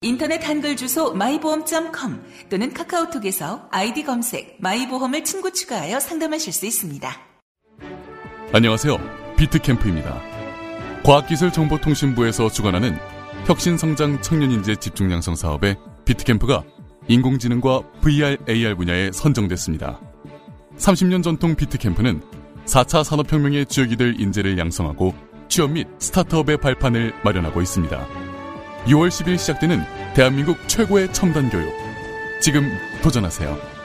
인터넷 한글 주소 마이보험.com 또는 카카오톡에서 아이디 검색 마이보험을 친구 추가하여 상담하실 수 있습니다. 안녕하세요. 비트캠프입니다. 과학기술정보통신부에서 주관하는 혁신성장 청년인재 집중 양성 사업에 비트캠프가 인공지능과 VR, AR 분야에 선정됐습니다. 30년 전통 비트캠프는 4차 산업혁명의 주역이 될 인재를 양성하고 취업 및 스타트업의 발판을 마련하고 있습니다. 6월 10일 시작되는 대한민국 최고의 첨단 교육. 지금 도전하세요.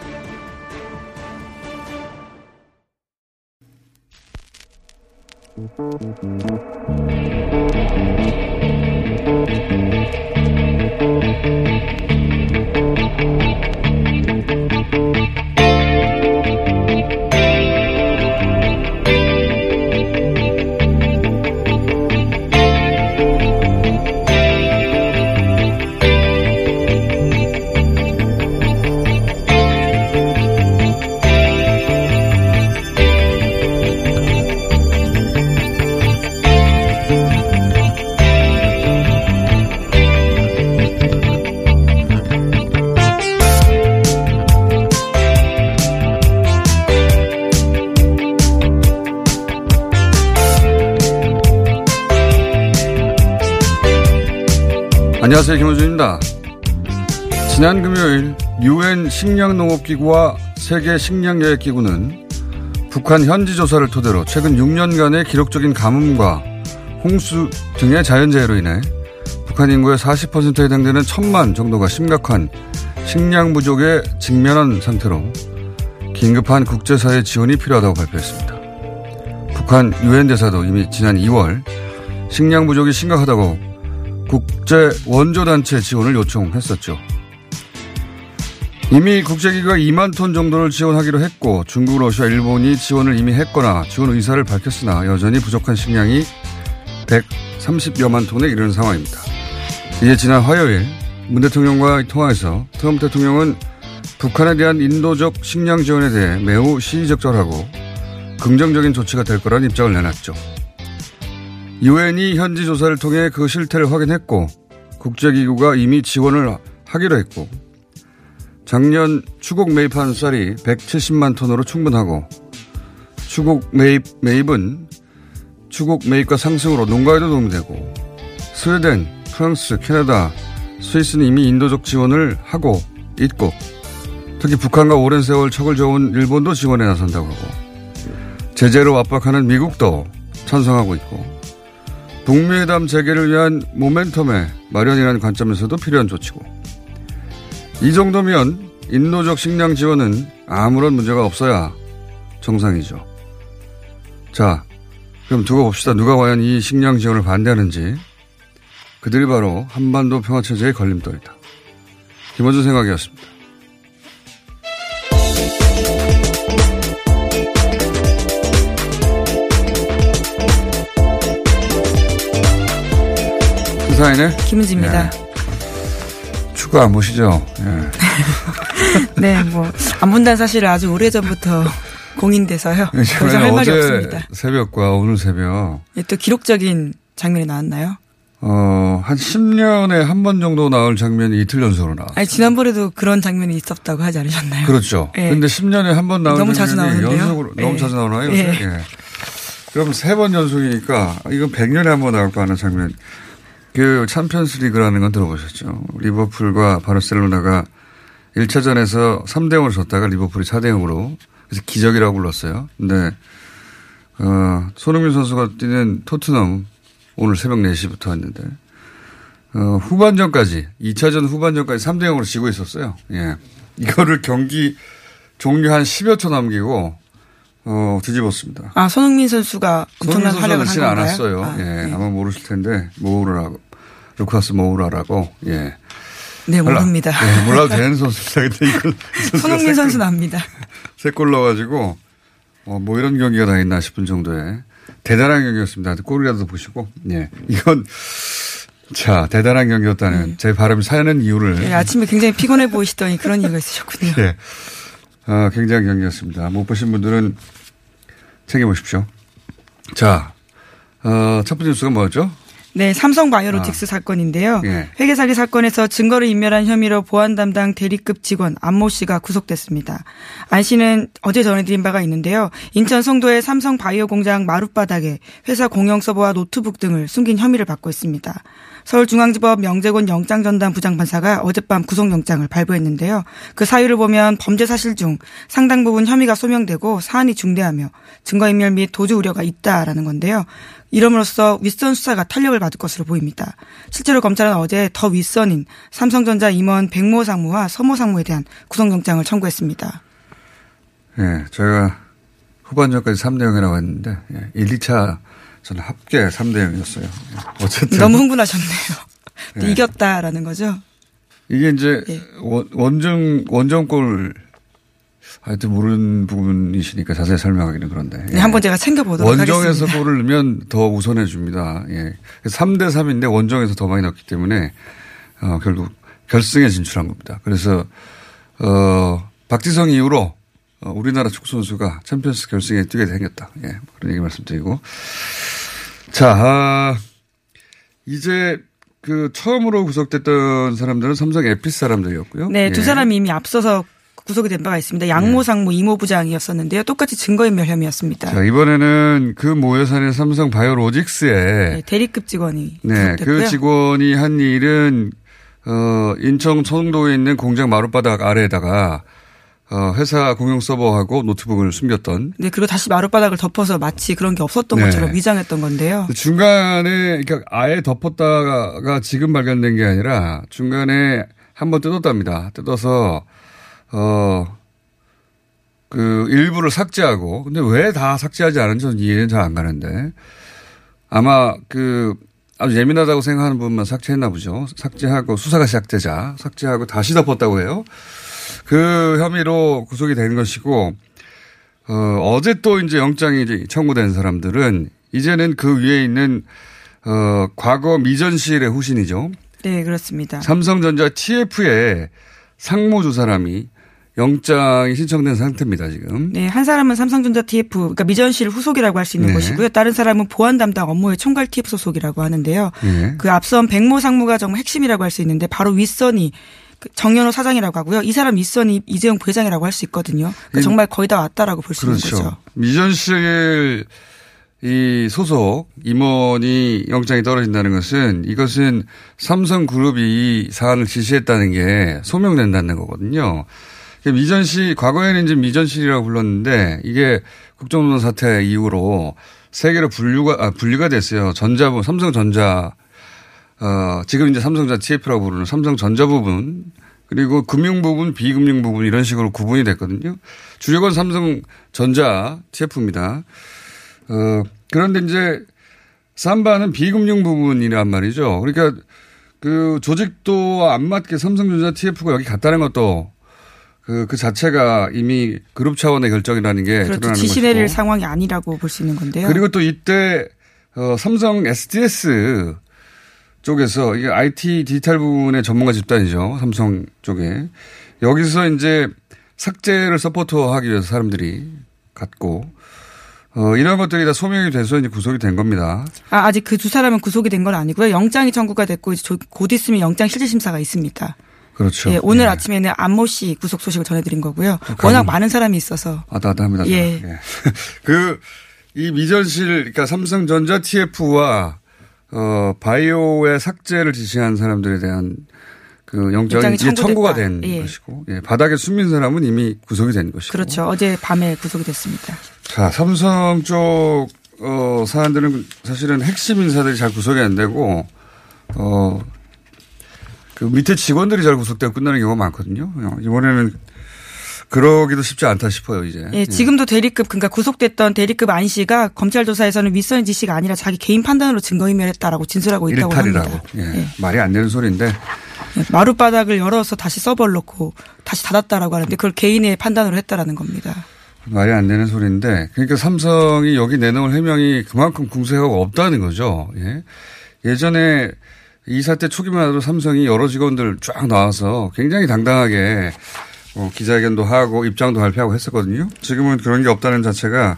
안녕하세요. 김호준입니다. 지난 금요일 유엔 식량농업기구와 세계 식량여획기구는 북한 현지 조사를 토대로 최근 6년간의 기록적인 가뭄과 홍수 등의 자연재해로 인해 북한 인구의 40%에 해당되는 천만 정도가 심각한 식량 부족에 직면한 상태로 긴급한 국제사회 지원이 필요하다고 발표했습니다. 북한 유엔 대사도 이미 지난 2월 식량 부족이 심각하다고 국제 원조단체 지원을 요청했었죠. 이미 국제기구가 2만 톤 정도를 지원하기로 했고 중국, 러시아, 일본이 지원을 이미 했거나 지원 의사를 밝혔으나 여전히 부족한 식량이 130여만 톤에 이르는 상황입니다. 이에 지난 화요일 문 대통령과 통화에서 트럼프 대통령은 북한에 대한 인도적 식량 지원에 대해 매우 시의적절하고 긍정적인 조치가 될 거라는 입장을 내놨죠. 유엔이 현지 조사를 통해 그 실태를 확인했고 국제기구가 이미 지원을 하기로 했고 작년 추국 매입한 쌀이 170만 톤으로 충분하고 추국 매입, 매입은 추국 매입과 상승으로 농가에도 도움이 되고 스웨덴, 프랑스, 캐나다, 스위스는 이미 인도적 지원을 하고 있고 특히 북한과 오랜 세월 척을 저은 일본도 지원에 나선다고 하고 제재로 압박하는 미국도 찬성하고 있고 북미회담 재개를 위한 모멘텀의 마련이라는 관점에서도 필요한 조치고 이 정도면 인도적 식량 지원은 아무런 문제가 없어야 정상이죠. 자, 그럼 두고 봅시다. 누가 과연 이 식량 지원을 반대하는지. 그들이 바로 한반도 평화체제의 걸림돌이다. 김원준 생각이었습니다. 시사인의 김은지입니다. 예. 축구 안 보시죠? 예. 네, 뭐, 안 본다는 사실을 아주 오래 전부터 공인돼서요. 더 이상 할 말이 없습니다. 새벽과 오늘 새벽. 예, 또 기록적인 장면이 나왔나요? 어, 한 10년에 한 번 정도 나올 장면이 이틀 연속으로 나왔어요. 아니, 지난번에도 그런 장면이 있었다고 하지 않으셨나요? 그렇죠. 예. 근데 10년에 한 번 나올 너무 장면이 자주 나오는데요? 연속으로, 너무 예. 자주 나오나요? 예. 예. 그럼 세 번 연속이니까 이건 100년에 한 번 나올 거 하는 장면. 그 챔피언스 리그라는 건 들어보셨죠. 리버풀과 바르셀로나가 1차전에서 3대 0으로 졌다가 리버풀이 4대 0으로 그래서 기적이라고 불렀어요. 근데 어, 손흥민 선수가 뛰는 토트넘 오늘 새벽 4시부터 했는데 어, 후반전까지 2차전 후반전까지 3대 0으로 지고 있었어요. 예. 이거를 경기 종료 한 10여 초 남기고 어, 뒤집었습니다. 아, 손흥민 선수가 엄청난 활약을 한 건가요? 않았어요. 아, 예, 네. 아마 모르실 텐데 모우라라고 루카스 모우라라고 예. 네, 모릅니다. 네, 몰라도 되는 선수입니다. 근데 이걸 손흥민 선수는 압니다. 세골 넣어가지고 어, 뭐 이런 경기가 다 있나 싶은 정도의 대단한 경기였습니다. 골이라도 보시고 예 이건 자 대단한 경기였다는 네. 제 발음 사는 이유를 네, 아침에 굉장히 피곤해 보이시더니 그런 이유가 있으셨군요. 예. 어, 굉장한 경기였습니다. 못 보신 분들은 챙겨보십시오. 자, 어, 첫 번째 뉴스가 뭐였죠? 네, 삼성 바이오로직스 사건인데요. 예. 회계 사기 사건에서 증거를 인멸한 혐의로 보안 담당 대리급 직원 안모 씨가 구속됐습니다. 안 씨는 어제 전해드린 바가 있는데요. 인천 송도의 삼성 바이오 공장 마룻바닥에 회사 공용 서버와 노트북 등을 숨긴 혐의를 받고 있습니다. 서울중앙지법 명재곤 영장전담 부장판사가 어젯밤 구속영장을 발부했는데요. 그 사유를 보면 범죄 사실 중 상당 부분 혐의가 소명되고 사안이 중대하며 증거인멸 및 도주 우려가 있다라는 건데요. 이름으로써 윗선 수사가 탄력을 받을 것으로 보입니다. 실제로 검찰은 어제 더 윗선인 삼성전자 임원 백모 상무와 서모 상무에 대한 구속영장을 청구했습니다. 예, 저희가 후반전까지 3대 0이라고 했는데, 예, 1, 2차 저는 합계 3대 0이었어요. 어쨌든. 너무 흥분하셨네요. 네. 이겼다라는 거죠. 이게 이제 예. 원, 원정, 원정골 하여튼 모르는 부분이시니까 자세히 설명하기는 그런데. 네, 한번 제가 챙겨보도록 원정에서 하겠습니다. 골을 넣으면 더 우선해 줍니다. 예. 3대 3인데 원정에서 더 많이 넣기 때문에 어, 결국 결승에 진출한 겁니다. 그래서 어, 박지성 이후로 어, 우리나라 축구 선수가 챔피언스 결승에 뛰게 생겼다. 예. 그런 얘기 말씀드리고. 자, 아, 이제 그 처음으로 구속됐던 사람들은 삼성 에피스 사람들이었고요. 네, 두 예. 사람이 이미 앞서서 구속이 된 바가 있습니다. 양모 상무 이모 부장이었었는데요. 똑같이 증거인멸 혐의였습니다. 자, 이번에는 그 모여사는 삼성 바이오로직스에 네, 대리급 직원이 네, 구속됐고요. 그 직원이 한 일은 어 인천 청도에 있는 공장 마룻바닥 아래에다가 어 회사 공용 서버하고 노트북을 숨겼던 네, 그리고 다시 마룻바닥을 덮어서 마치 그런 게 없었던 네. 것처럼 위장했던 건데요. 중간에 그러니까 아예 덮었다가 지금 발견된 게 아니라 중간에 한 번 뜯었답니다. 뜯어서 어 그 일부를 삭제하고 근데 왜 다 삭제하지 않은지 저는 이해는 잘 안 가는데 아마 그 아주 예민하다고 생각하는 부분만 삭제했나 보죠. 삭제하고 수사가 시작되자 삭제하고 다시 덮었다고 해요. 그 혐의로 구속이 된 것이고 어, 어제 또 이제 영장이 이제 청구된 사람들은 이제는 그 위에 있는 어, 과거 미전실의 후신이죠. 네, 그렇습니다. 삼성전자 TF의 상무주 사람이 영장이 신청된 상태입니다, 지금. 네, 한 사람은 삼성전자 TF, 그러니까 미전실 후속이라고 할 수 있는 네. 것이고요. 다른 사람은 보안 담당 업무의 총괄 TF 소속이라고 하는데요. 예. 그 앞선 백모 상무가 정말 핵심이라고 할 수 있는데 바로 윗선이 그 정연호 사장이라고 하고요. 이 사람 윗선이 이재용 부회장이라고 할 수 있거든요. 그러니까 음. 정말 거의 다 왔다라고 볼수 있는 그렇죠. 거죠. 미전실 이 소속 임원이 영장이 떨어진다는 것은 이것은 삼성그룹이 이 사안을 지시했다는 게 소명된다는 거거든요. 미전실 과거에는 이제 미전실이라고 불렀는데 이게 국정농단 사태 이후로 세계로 분류가 아, 분리가 됐어요. 전자부 삼성전자 어 지금 이제 삼성전자 TF라고 부르는 삼성전자 부분 그리고 금융 부분, 비금융 부분 이런 식으로 구분이 됐거든요. 주력은 삼성전자 TF입니다. 어, 그런데 이제 삼바는 비금융 부분이란 말이죠. 그러니까 그 조직도 안 맞게 삼성전자 TF가 여기 갔다는 것도 그, 그 자체가 이미 그룹 차원의 결정이라는 게 그렇죠. 드러나는 지시 내릴 것이고. 상황이 아니라고 볼 수 있는 건데요. 그리고 또 이때 어, 삼성 SDS 쪽에서 이게 IT 디지털 부분의 전문가 집단이죠. 삼성 쪽에. 여기서 이제 삭제를 서포트하기 위해서 사람들이 갔고 어, 이런 것들이 다 소명이 돼서 이제 구속이 된 겁니다. 아, 아직 그 두 사람은 구속이 된 건 아니고요. 영장이 청구가 됐고 이제 조- 곧 있으면 영장 실질 심사가 있습니다. 그렇죠. 예, 오늘 예. 아침에는 안모 씨 구속 소식을 전해드린 거고요. 워낙 많은 사람이 있어서 아다하답니다. 예. 그, 이 미전실, 그러니까 삼성전자 TF와, 어, 바이오의 삭제를 지시한 사람들에 대한 그 영장이 이제 청구가. 된 예. 것이고, 예. 바닥에 숨긴 사람은 이미 구속이 된 것이고. 그렇죠. 어제 밤에 구속이 됐습니다. 자, 삼성 쪽, 어, 사안들은 사실은 핵심 인사들이 잘 구속이 안 되고, 어, 그 밑에 직원들이 잘 구속되고 끝나는 경우가 많거든요. 어, 이번에는 그러기도 쉽지 않다 싶어요, 이제. 예, 지금도 대리급 그러니까 구속됐던 대리급 안 씨가 검찰 조사에서는 윗선 지시가 아니라 자기 개인 판단으로 증거인멸했다라고 진술하고 있다고 일탈이라고. 합니다. 예. 예. 말이 안 되는 소리인데. 마룻바닥을 열어서 다시 서버를 넣고 다시 닫았다라고 하는데 그걸 개인의 판단으로 했다라는 겁니다. 말이 안 되는 소리인데 그러니까 삼성이 여기 내놓을 해명이 그만큼 궁세가 없다는 거죠. 예. 예전에 이 사 태 초기만 해도 삼성이 여러 직원들 쫙 나와서 굉장히 당당하게 어, 기자회견도 하고 입장도 발표하고 했었거든요. 지금은 그런 게 없다는 자체가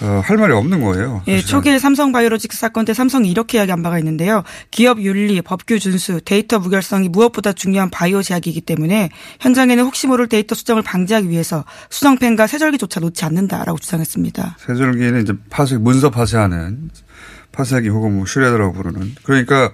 어, 할 말이 없는 거예요. 예. 초기에 삼성 바이오로직스 사건 때 삼성이 이렇게 이야기한 바가 있는데요. 기업 윤리, 법규 준수, 데이터 무결성이 무엇보다 중요한 바이오 제약이기 때문에 현장에는 혹시 모를 데이터 수정을 방지하기 위해서 수정펜과 세절기조차 놓지 않는다라고 주장했습니다. 세절기는 이제 파쇄, 문서 파쇄하는 파쇄기 혹은 뭐 shredder라고 부르는. 그러니까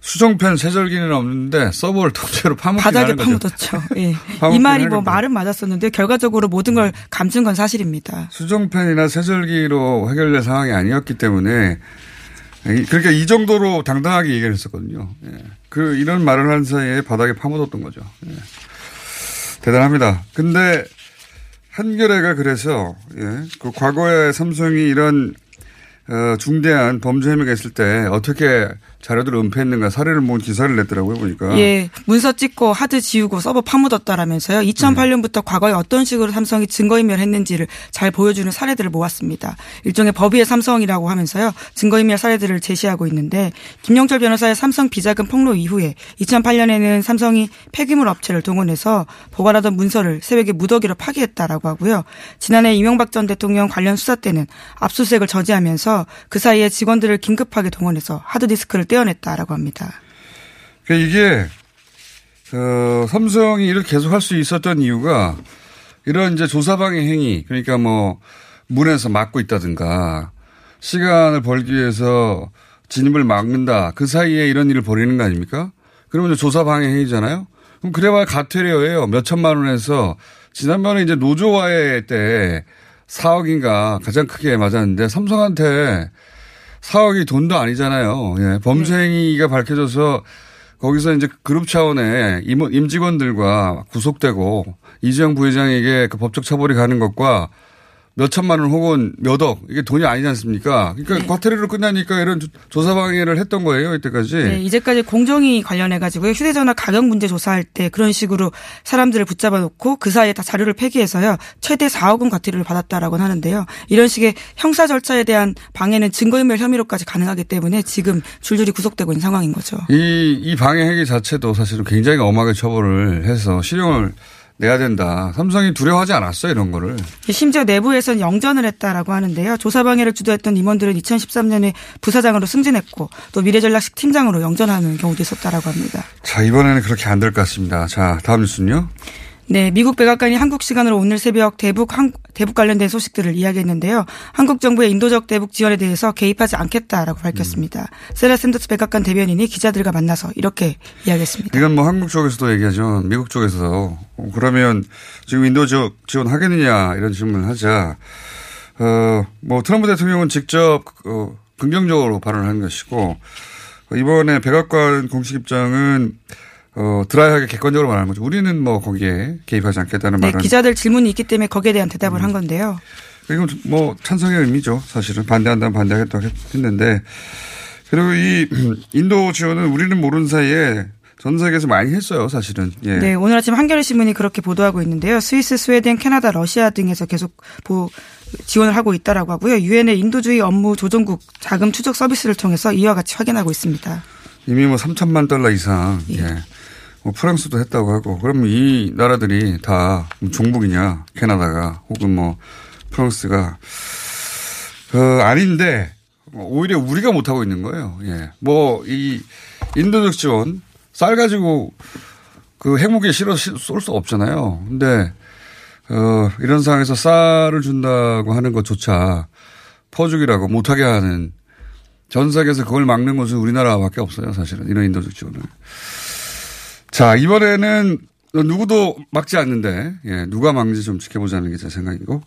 수정펜 세절기는 없는데 서버를 통째로 파묻기 바닥에. 파묻었죠. 예. 이 말이 뭐. 말은 맞았었는데 결과적으로 모든 걸 감춘 건 사실입니다. 수정펜이나 세절기로 해결될 상황이 아니었기 때문에 이- 그러니까 이 정도로 당당하게 얘기를 했었거든요. 예. 그 이런 말을 한 사이에 바닥에 파묻었던 거죠. 예. 대단합니다. 근데 한겨레가 그래서 예. 그 과거에 삼성이 이런 어, 중대한 범죄 혐의가 있을 때 어떻게 자료들을 은폐했는가 사례를 모은 기사를 냈더라고요 보니까. 예, 문서 찍고 하드 지우고 서버 파묻었다라면서요. 2008년부터 과거에 어떤 식으로 삼성이 증거인멸했는지를 잘 보여주는 사례들을 모았습니다. 일종의 법위의 삼성이라고 하면서요. 증거인멸 사례들을 제시하고 있는데 김영철 변호사의 삼성 비자금 폭로 이후에 2008년에는 삼성이 폐기물 업체를 동원해서 보관하던 문서를 새벽에 무더기로 파기했다라고 하고요. 지난해 이명박 전 대통령 관련 수사 때는 압수수색을 저지하면서 그 사이에 직원들을 긴급하게 동원해서 하드디스크를 떼어냈다라고 합니다. 그러니까 이게 어, 삼성이 이렇게 계속 할 수 있었던 이유가 이런 이제 조사방해 행위 그러니까 뭐 문에서 막고 있다든가 시간을 벌기 위해서 진입을 막는다 그 사이에 이런 일을 벌이는 거 아닙니까? 그러면 조사방해 행위잖아요. 그럼 그래봐야 가태료예요. 몇 천만 원에서 지난번에 이제 노조와의 때 4억인가 가장 크게 맞았는데 삼성한테 4억이 돈도 아니잖아요. 예. 범죄 행위가 밝혀져서 거기서 이제 그룹 차원의 임, 임직원들과 구속되고 이재용 부회장에게 그 법적 처벌이 가는 것과 몇 천만 원 혹은 몇 억 이게 돈이 아니지 않습니까? 그러니까 과태료로 끝나니까 이런 조- 조사 방해를 했던 거예요 이때까지. 네, 이제까지 공정위 관련해 가지고 휴대전화 가격 문제 조사할 때 그런 식으로 사람들을 붙잡아 놓고 그 사이에 다 자료를 폐기해서요. 최대 4억 원 과태료를 받았다라고 하는데요. 이런 식의 형사 절차에 대한 방해는 증거인멸 혐의로까지 가능하기 때문에 지금 줄줄이 구속되고 있는 상황인 거죠. 이, 이 방해 행위 자체도 사실은 굉장히 엄하게 처벌을 해서 실형을 내야 된다. 삼성이 두려워하지 않았어요 이런 거를. 심지어 내부에서는 영전을 했다라고 하는데요. 조사 방해를 주도했던 임원들은 2013년에 부사장으로 승진했고 또 미래전략식 팀장으로 영전하는 경우도 있었다라고 합니다. 자 이번에는 그렇게 안 될 것 같습니다. 자 다음 뉴스는요. 네, 미국 백악관이 한국 시간으로 오늘 새벽 대북 한, 대북 관련된 소식들을 이야기했는데요. 한국 정부의 인도적 대북 지원에 대해서 개입하지 않겠다라고 밝혔습니다. 세라 샌더스 백악관 대변인이 기자들과 만나서 이렇게 이야기했습니다. 이건 뭐 한국 쪽에서도 얘기하죠. 미국 쪽에서 어, 그러면 지금 인도 지원 지원 하겠느냐 이런 질문을 하자. 어 뭐 트럼프 대통령은 직접 어, 긍정적으로 발언하는 것이고 어, 이번에 백악관 공식 입장은 어 드라이하게 객관적으로 말하는 거죠. 우리는 뭐 거기에 개입하지 않겠다는 네, 말은 기자들 질문이 있기 때문에 거기에 대한 대답을 한 건데요. 이건 뭐 찬성의 의미죠. 사실은 반대한다면 반대하겠다고 했는데 그리고 이 인도 지원은 우리는 모르는 사이에 전 세계에서 많이 했어요. 사실은. 예. 네, 오늘 아침 한겨레 신문이 그렇게 보도하고 있는데요. 스위스, 스웨덴, 캐나다, 러시아 등에서 계속 보, 지원을 하고 있다라고 하고요. 유엔의 인도주의 업무 조정국 자금 추적 서비스를 통해서 이와 같이 확인하고 있습니다. 이미 뭐 3천만 달러 이상. 예. 뭐 프랑스도 했다고 하고 그러면 이 나라들이 다 종북이냐 캐나다가 혹은 뭐 프랑스가 어, 아닌데 오히려 우리가 못하고 있는 거예요. 예. 뭐 이 인도적 지원 쌀 가지고 그 핵무기에 실어 쏠 수 없잖아요. 근데 어, 이런 상황에서 쌀을 준다고 하는 것조차 퍼주기라고 못하게 하는 전 세계에서 그걸 막는 것은 우리나라밖에 없어요, 사실은. 이런 인도적 지원을. 자, 이번에는 누구도 막지 않는데, 예, 누가 막는지 좀 지켜보자는 게 제 생각이고.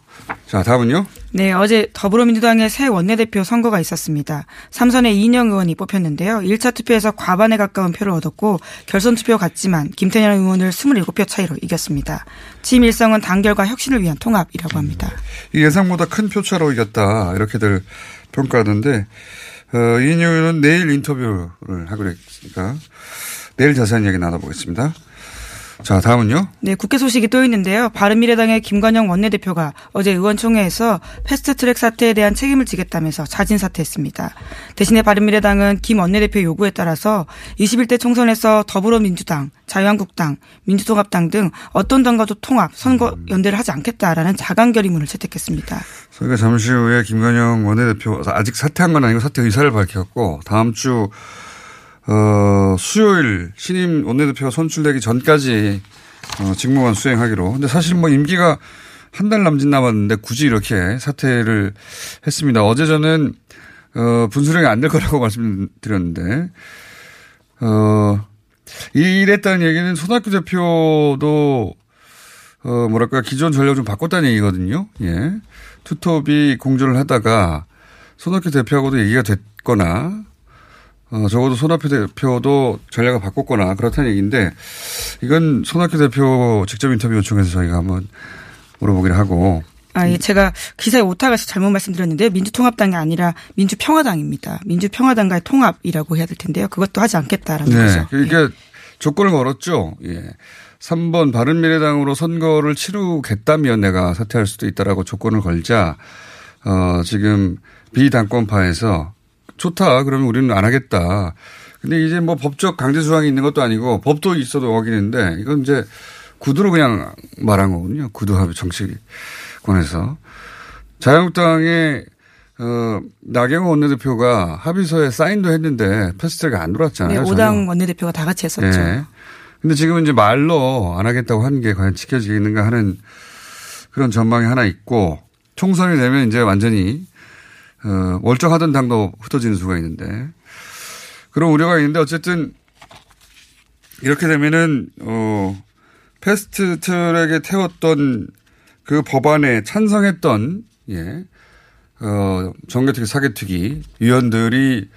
자, 다음은요? 네, 어제 더불어민주당의 새 원내대표 선거가 있었습니다. 삼선의 이인영 의원이 뽑혔는데요. 1차 투표에서 과반에 가까운 표를 얻었고 결선 투표 같지만 김태년 의원을 27표 차이로 이겼습니다. 취임 일성은 단결과 혁신을 위한 통합이라고 합니다. 이 예상보다 큰 표차로 이겼다. 이렇게들 평가하던데, 어, 이인영 의원은 내일 인터뷰를 하기로 했으니까, 내일 자세한 이야기 나눠보겠습니다. 자, 다음은요. 네, 국회 소식이 또 있는데요. 바른미래당의 김관영 원내대표가 어제 의원총회에서 패스트트랙 사태에 대한 책임을 지겠다면서 자진 사퇴했습니다. 대신에 바른미래당은 김 원내대표 요구에 따라서 21대 총선에서 더불어민주당, 자유한국당, 민주통합당 등 어떤 당과도 통합, 선거 연대를 하지 않겠다라는 자강 결의문을 채택했습니다. 저희가 잠시 후에 김관영 원내대표 아직 사퇴한 건 아니고 사퇴 의사를 밝혔고 다음 주 어, 수요일 신임 원내대표가 선출되기 전까지 어, 직무만 수행하기로. 근데 사실 뭐 임기가 한 달 남짓 남았는데 굳이 이렇게 사퇴를 했습니다. 어제 저는 어, 분수령이 안 될 거라고 말씀드렸는데 어, 이랬다는 얘기는 손학규 대표도 어, 뭐랄까 기존 전략을 좀 바꿨다는 얘기거든요. 예. 투톱이 공조를 하다가 손학규 대표하고도 얘기가 됐거나 어, 적어도 손학규 대표도 전략을 바꿨거나 그렇다는 얘기인데 이건 손학규 대표 직접 인터뷰 요청해서 저희가 한번 물어보기로 하고 아, 예, 제가 기사에 오타가 잘못 말씀드렸는데요. 민주통합당이 아니라 민주평화당입니다. 민주평화당과의 통합이라고 해야 될 텐데요. 그것도 하지 않겠다라는 네. 거죠. 이게 네. 조건을 걸었죠. 예. 3번 바른미래당으로 선거를 치르겠다면 내가 사퇴할 수도 있다라고 조건을 걸자 어, 지금 비당권파에서 좋다. 그러면 우리는 안 하겠다. 근데 이제 뭐 법적 강제 수항이 있는 것도 아니고 법도 있어도 어기는데 이건 이제 구두로 그냥 말한 거거든요. 구두 합의 정치권에서. 자유한국당의 어, 나경원 원내대표가 합의서에 사인도 했는데 패스트가 안 돌았잖아요. 네, 5당 원내대표가 다 같이 했었죠. 네. 근데 지금은 이제 말로 안 하겠다고 한게 과연 지켜지겠는가 하는 그런 전망이 하나 있고 총선이 되면 이제 완전히 어, 월정하던 당도 흩어지는 수가 있는데 그런 우려가 있는데 어쨌든 이렇게 되면은 어 패스트 트랙에 태웠던 그 법안에 찬성했던 예. 어 정개특위 사개특위 위원들이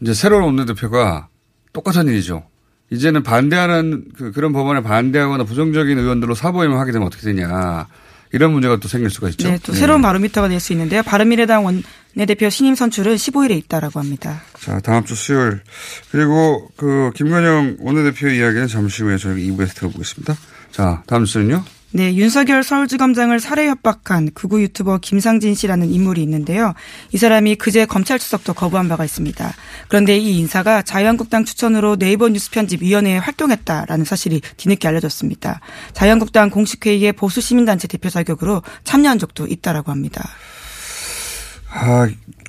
이제 새로운 원내대표가 똑같은 일이죠. 이제는 반대하는 그, 그런 법안에 반대하거나 부정적인 의원들로 사보임을 하게 되면 어떻게 되냐. 이런 문제가 또 생길 수가 있죠. 네, 또 새로운 바로미터가 될 수 있는데요. 바른미래당 원내대표 신임 선출은 15일에 있다라고 합니다. 자, 다음 주 수요일. 그리고 그 김건영 원내대표 이야기는 잠시 후에 저희가 2부에서 들어보겠습니다. 자, 다음 주는요. 네, 윤석열 서울지검장을 살해 협박한 극우 유튜버 김상진 씨라는 인물이 있는데요. 이 사람이 그제 검찰 수석도 거부한 바가 있습니다. 그런데 이 인사가 자유한국당 추천으로 네이버 뉴스 편집 위원회에 활동했다라는 사실이 뒤늦게 알려졌습니다. 자유한국당 공식 회의에 보수 시민단체 대표 자격으로 참여한 적도 있다라고 합니다. 아,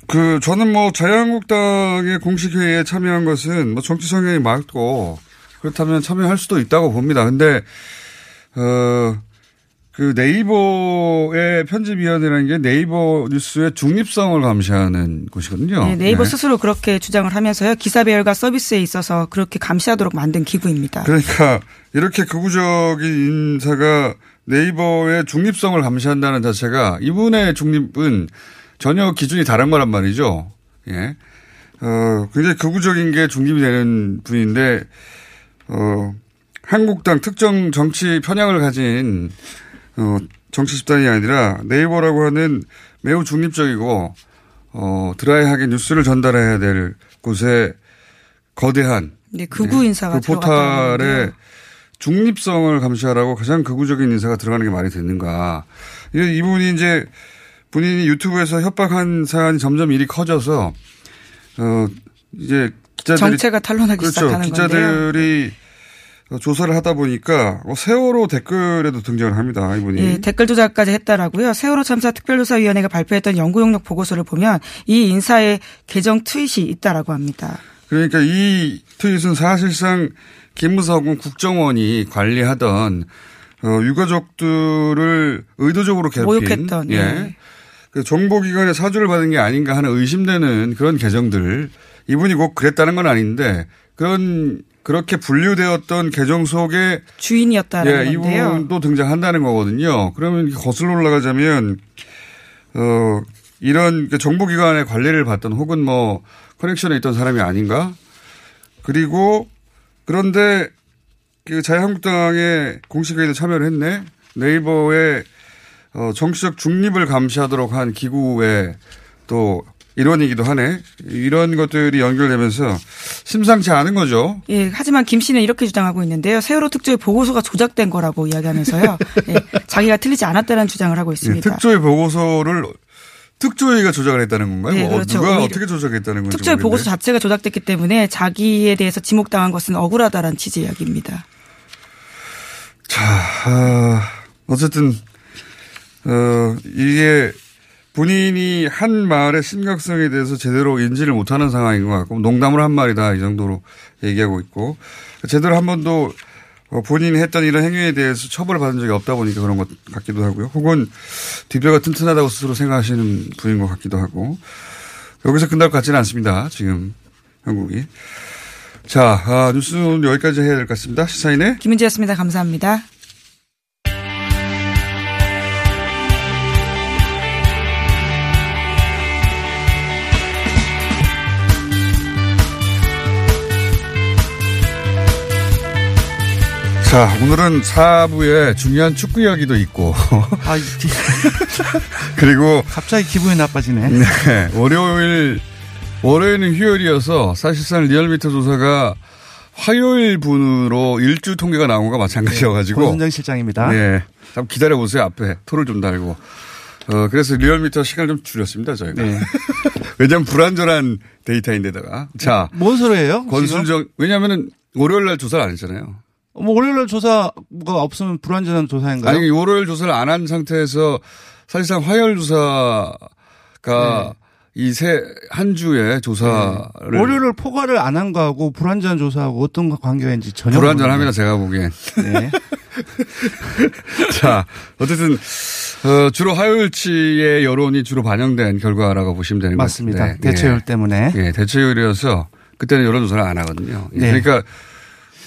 그 저는 뭐 자유한국당의 공식 회의에 참여한 것은 뭐 정치 성향이 맞고 그렇다면 참여할 수도 있다고 봅니다. 근데 어. 그 네이버의 편집위원회라는 게 네이버 뉴스의 중립성을 감시하는 곳이거든요. 네, 네이버 네. 스스로 그렇게 주장을 하면서요. 기사 배열과 서비스에 있어서 그렇게 감시하도록 만든 기구입니다. 그러니까 이렇게 극우적인 인사가 네이버의 중립성을 감시한다는 자체가 이분의 중립은 전혀 기준이 다른 거란 말이죠. 예. 어, 굉장히 극우적인 게 중립이 되는 분인데, 어, 한국당 특정 정치 편향을 가진 어, 정치 집단이 아니라 네이버라고 하는 매우 중립적이고 어, 드라이하게 뉴스를 전달해야 될 곳에 거대한 네, 극우 인사가 네, 그 포탈의 중립성을 감시하라고 가장 극우적인 인사가 들어가는 게 말이 되는가. 이분이 이제 본인이 유튜브에서 협박한 사안이 점점 일이 커져서 어 이제 기자들이 정체가 탄론하기 그렇죠. 시작하는 기자들이 건데요. 조사를 하다 보니까 뭐 세월호 댓글에도 등장을 합니다. 이분이. 예, 댓글 조작까지 했다라고요. 세월호 참사 특별조사위원회가 발표했던 연구 용역 보고서를 보면 이 인사의 계정 트윗이 있다라고 합니다. 그러니까 이 트윗은 사실상 김무성군 국정원이 관리하던 어, 유가족들을 의도적으로 괴롭힌 모욕했던 예. 예. 그 정보기관의 사주를 받은 게 아닌가 하는 의심되는 그런 계정들 이분이 꼭 그랬다는 건 아닌데 그런 그렇게 분류되었던 계정 속에 주인이었다는 예. 이분도 등장한다는 거거든요. 그러면 거슬러 올라가자면 어 이런 그 정보기관의 관리를 받던 혹은 뭐 커넥션에 있던 사람이 아닌가? 그리고 그런데 그 자유한국당의 공식 회의에 참여를 했네. 네이버의 어 정치적 중립을 감시하도록 한 기구에 또 일원이기도 하네. 이런 것들이 연결되면서 심상치 않은 거죠. 예, 하지만 김 씨는 이렇게 주장하고 있는데요. 세월호 특조위 보고서가 조작된 거라고 이야기하면서요. 예, 자기가 틀리지 않았다는 주장을 하고 예, 있습니다. 특조위 보고서를 특조위가 조작을 했다는 건가요? 네, 뭐 그렇죠. 누가 어떻게 조작했다는 건지 특조위. 보고서 자체가 조작됐기 때문에 자기에 대해서 지목당한 것은 억울하다라는 취지 이야기입니다. 자, 아, 어쨌든 어, 이게 본인이 한 말의 심각성에 대해서 제대로 인지를 못하는 상황인 것 같고 농담을 한 말이다 이 정도로 얘기하고 있고 제대로 한 번도 어, 본인이 했던 이런 행위에 대해서 처벌을 받은 적이 없다 보니까 그런 것 같기도 하고요. 혹은 뒷배가 튼튼하다고 스스로 생각하시는 분인 것 같기도 하고 여기서 끝날 것 같지는 않습니다. 지금 한국이. 자, 아, 뉴스는 여기까지 해야 될 것 같습니다. 시사인의 김은지였습니다. 감사합니다. 자, 오늘은 4부에 중요한 축구 이야기도 있고, 아, 이- 그리고, 갑자기 기분이 나빠지네. 네, 월요일, 월요일은 휴일이어서 사실상 리얼미터 조사가 화요일 분으로 일주 통계가 나온 것과 마찬가지여가지고, 고선정 실장입니다. 네, 한번 기다려보세요. 앞에 토를 좀 달고. 어, 그래서 리얼미터 시간을 좀 줄였습니다, 저희가. 네. 왜냐면 불안전한 데이터인데다가. 자, 뭔 소리예요? 권순정, 왜냐면은 월요일 날 조사를 안 했잖아요. 뭐 월요일 조사가 없으면 불완전한 조사인가요? 아니 월요일 조사를 안 한 상태에서 사실상 화요일 조사가 이세 한 주의 조사를 네. 월요일 포괄을 안 한 거하고 불완전한 조사하고 어떤 관계가 있는지 전혀 불안전합니다 제가 보기엔. 네. 자 어쨌든 어, 주로 화요일치의 여론이 주로 반영된 결과라고 보시면 되는 것 맞습니다. 같습니다. 대체율 때문에. 예, 대체율이어서 그때는 여론조사를 안 하거든요. 예, 네. 그러니까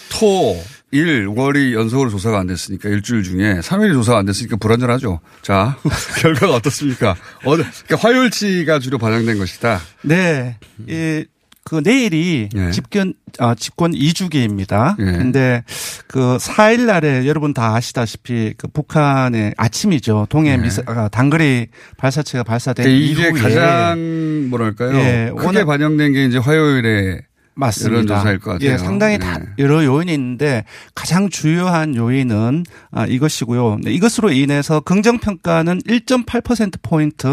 토, 일, 월이 연속으로 조사가 안 됐으니까 일주일 중에 3일이 조사가 안 됐으니까 불안전하죠. 자, 결과가 어떻습니까? 어, 그러니까 화요일치가 주로 반영된 것이다. 네. 이, 그 내일이 예. 집권 아 집권 2주기입니다. 예. 근데 그 4일 날에 여러분 다 아시다시피 그 북한의 아침이죠. 동해 미사 아, 단거리 발사체가 발사된 네. 그러니까 이게 이후에 가장 뭐랄까요? 예, 크게 반영된 게 이제 화요일에 맞습니다. 여론조사일 것 같아요. 예, 상당히 다 네. 여러 요인이 있는데 가장 주요한 요인은 아, 이것이고요. 네, 이것으로 인해서 긍정 평가는 1.8% 포인트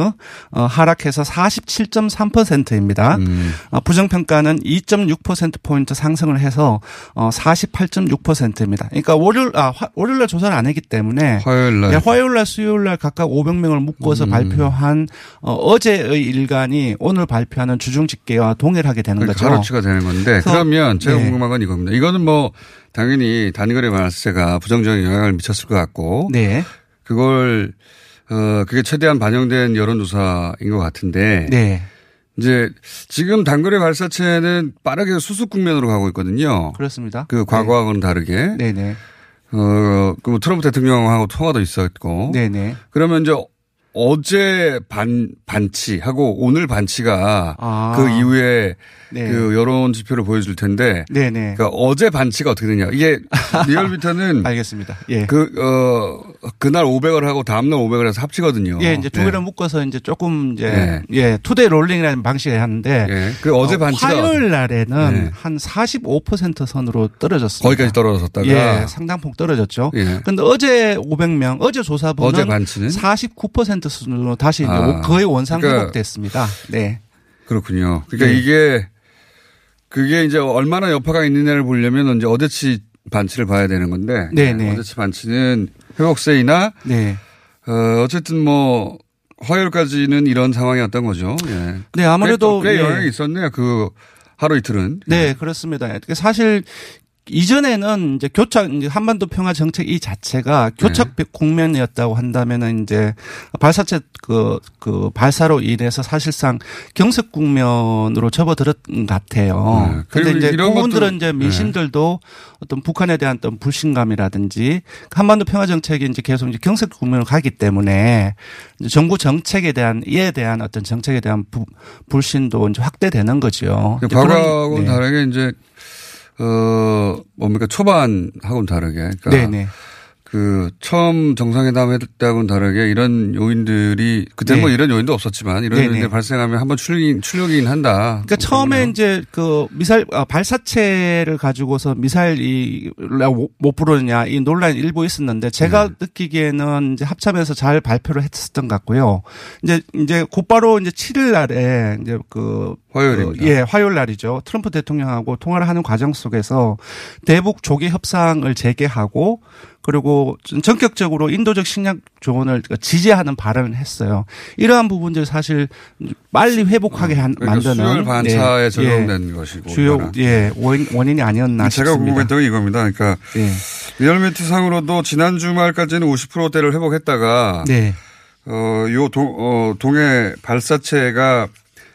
어, 하락해서 47.3%입니다. 음. 어, 부정 평가는 2.6% 포인트 상승을 해서 어, 48.6%입니다. 그러니까 월요일 아 화, 월요일 날 조사를 안 했기 때문에 화요일 날. 예, 화요일 날 수요일 날 각각 500명을 묶어서 음. 발표한 어, 어제의 일간이 오늘 발표하는 주중 집계와 동일하게 되는 그러니까 거죠. 하루치가 되는 건데 그러면 제가 네. 궁금한 건 이겁니다. 이거는 뭐 당연히 단거리 발사체가 부정적인 영향을 미쳤을 것 같고 네. 그걸 어 그게 최대한 반영된 여론조사인 것 같은데 네. 이제 지금 단거리 발사체는 빠르게 수습 국면으로 가고 있거든요. 그렇습니다. 그 과거하고는 다르게 네, 네. 어 그 트럼프 대통령하고 통화도 있었고 네, 네. 그러면 이제 어제 반 반치하고 오늘 반치가 아. 그 이후에 네. 그 여론 지표를 보여줄 텐데 네, 네. 그러니까 어제 반치가 어떻게 되냐 이게 리얼미터는 알겠습니다. 예. 그, 어, 그날 500을 하고 다음날 500을 해서 합치거든요. 예, 이제 두 네. 개를 묶어서 이제 조금 이제 네. 예, two-day rolling이라는 방식을 하는데 예. 그 어제 어, 반치가 화요일 날에는 네. 한45% 선으로 떨어졌습니다. 거기까지 떨어졌다가 예, 상당폭 떨어졌죠. 예. 근데 어제 500명, 어제 조사본은 어제 반치는 49% 수준으로 다시 아, 거의 원상 그러니까 회복됐습니다. 네. 그렇군요. 그러니까 네. 이게 그게 이제 얼마나 여파가 있느냐를 보려면 이제 어제치 반치를 봐야 되는 건데 네, 네. 어제치 반치는 회복세이나 네. 어, 어쨌든 뭐 화요일까지는 이런 상황이었던 거죠. 예. 네, 아무래도 꽤, 꽤 네. 영향이 있었네요. 그 하루 이틀은. 네, 그렇습니다. 그러니까 사실 이전에는 이제 교착 이제 한반도 평화 정책 이 자체가 교착 네. 국면이었다고 한다면은 이제 발사체 그, 그 발사로 인해서 사실상 경색 국면으로 접어들었던 것 같아요. 네. 그런데 이제 그분들은 이제 민심들도 어떤 북한에 대한 어떤 불신감이라든지 한반도 평화 정책이 이제 계속 이제 경색 국면으로 가기 때문에 정부 정책에 대한 이에 대한 어떤 정책에 대한 부, 불신도 이제 확대되는 거죠. 그런- 과거하고는 네. 다르게 이제 어 뭡니까 초반하고는 다르게 그러니까 네네. 그 처음 정상회담 했다고는 다르게 이런 요인들이 그때 네. 뭐 이런 요인도 없었지만 이런 네네. 요인들이 발생하면 한번 출력 출력이긴 한다. 그러니까 처음에 이제 그 미사일 아, 발사체를 가지고서 미사일이 못 부르느냐 이 논란이 일부 있었는데 제가 네. 느끼기에는 이제 합참에서 잘 발표를 했었던 것 같고요. 이제 이제 곧바로 이제 7일 날에 이제 그 화요일입니다. 그, 예, 화요일 날이죠. 트럼프 대통령하고 통화를 하는 과정 속에서 대북 조기 협상을 재개하고 그리고 전격적으로 인도적 식량 조언을 지지하는 발언을 했어요. 이러한 부분들 사실 빨리 회복하게 한, 그러니까 만드는 수혈 반차에 예, 적용된 예, 것이고 주요 예 원인, 이 아니었나 제가 싶습니다. 궁금했던 게 이겁니다. 그러니까 예. 리얼미터 상으로도 지난 주말까지는 50%대를 회복했다가 네. 어요 어, 동해 발사체가